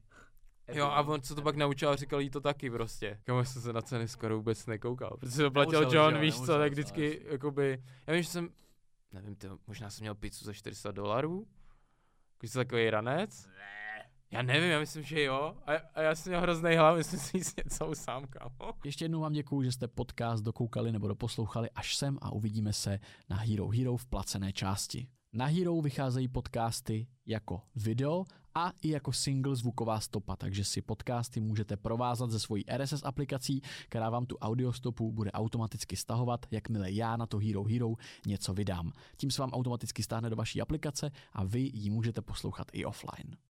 Jo, a on se to pak naučil a říkal jí to taky prostě. Kamu jsem se na ceny skoro vůbec nekoukal, protože to platil Nemusel, John, jo, víš co, tak no, vždycky, jasně. jakoby, já vím, že jsem, nevím, ty, možná jsem měl pizzu za 400 dolarů, když jsi takový ranec. Ne. Já nevím, já myslím, že jo. A, a já jsem měl hrozný hlav, myslím si jíst něco sám, kámo. Ještě jednou vám děkuju, že jste podcast dokoukali nebo doposlouchali až sem a uvidíme se na Hero Hero v placené části. Na Hero vycházejí podcasty jako video a i jako single zvuková stopa, takže si podcasty můžete provázat ze svojí RSS aplikací, která vám tu audiostopu bude automaticky stahovat, jakmile já na to Hero Hero něco vydám. Tím se vám automaticky stáhne do vaší aplikace a vy ji můžete poslouchat i offline.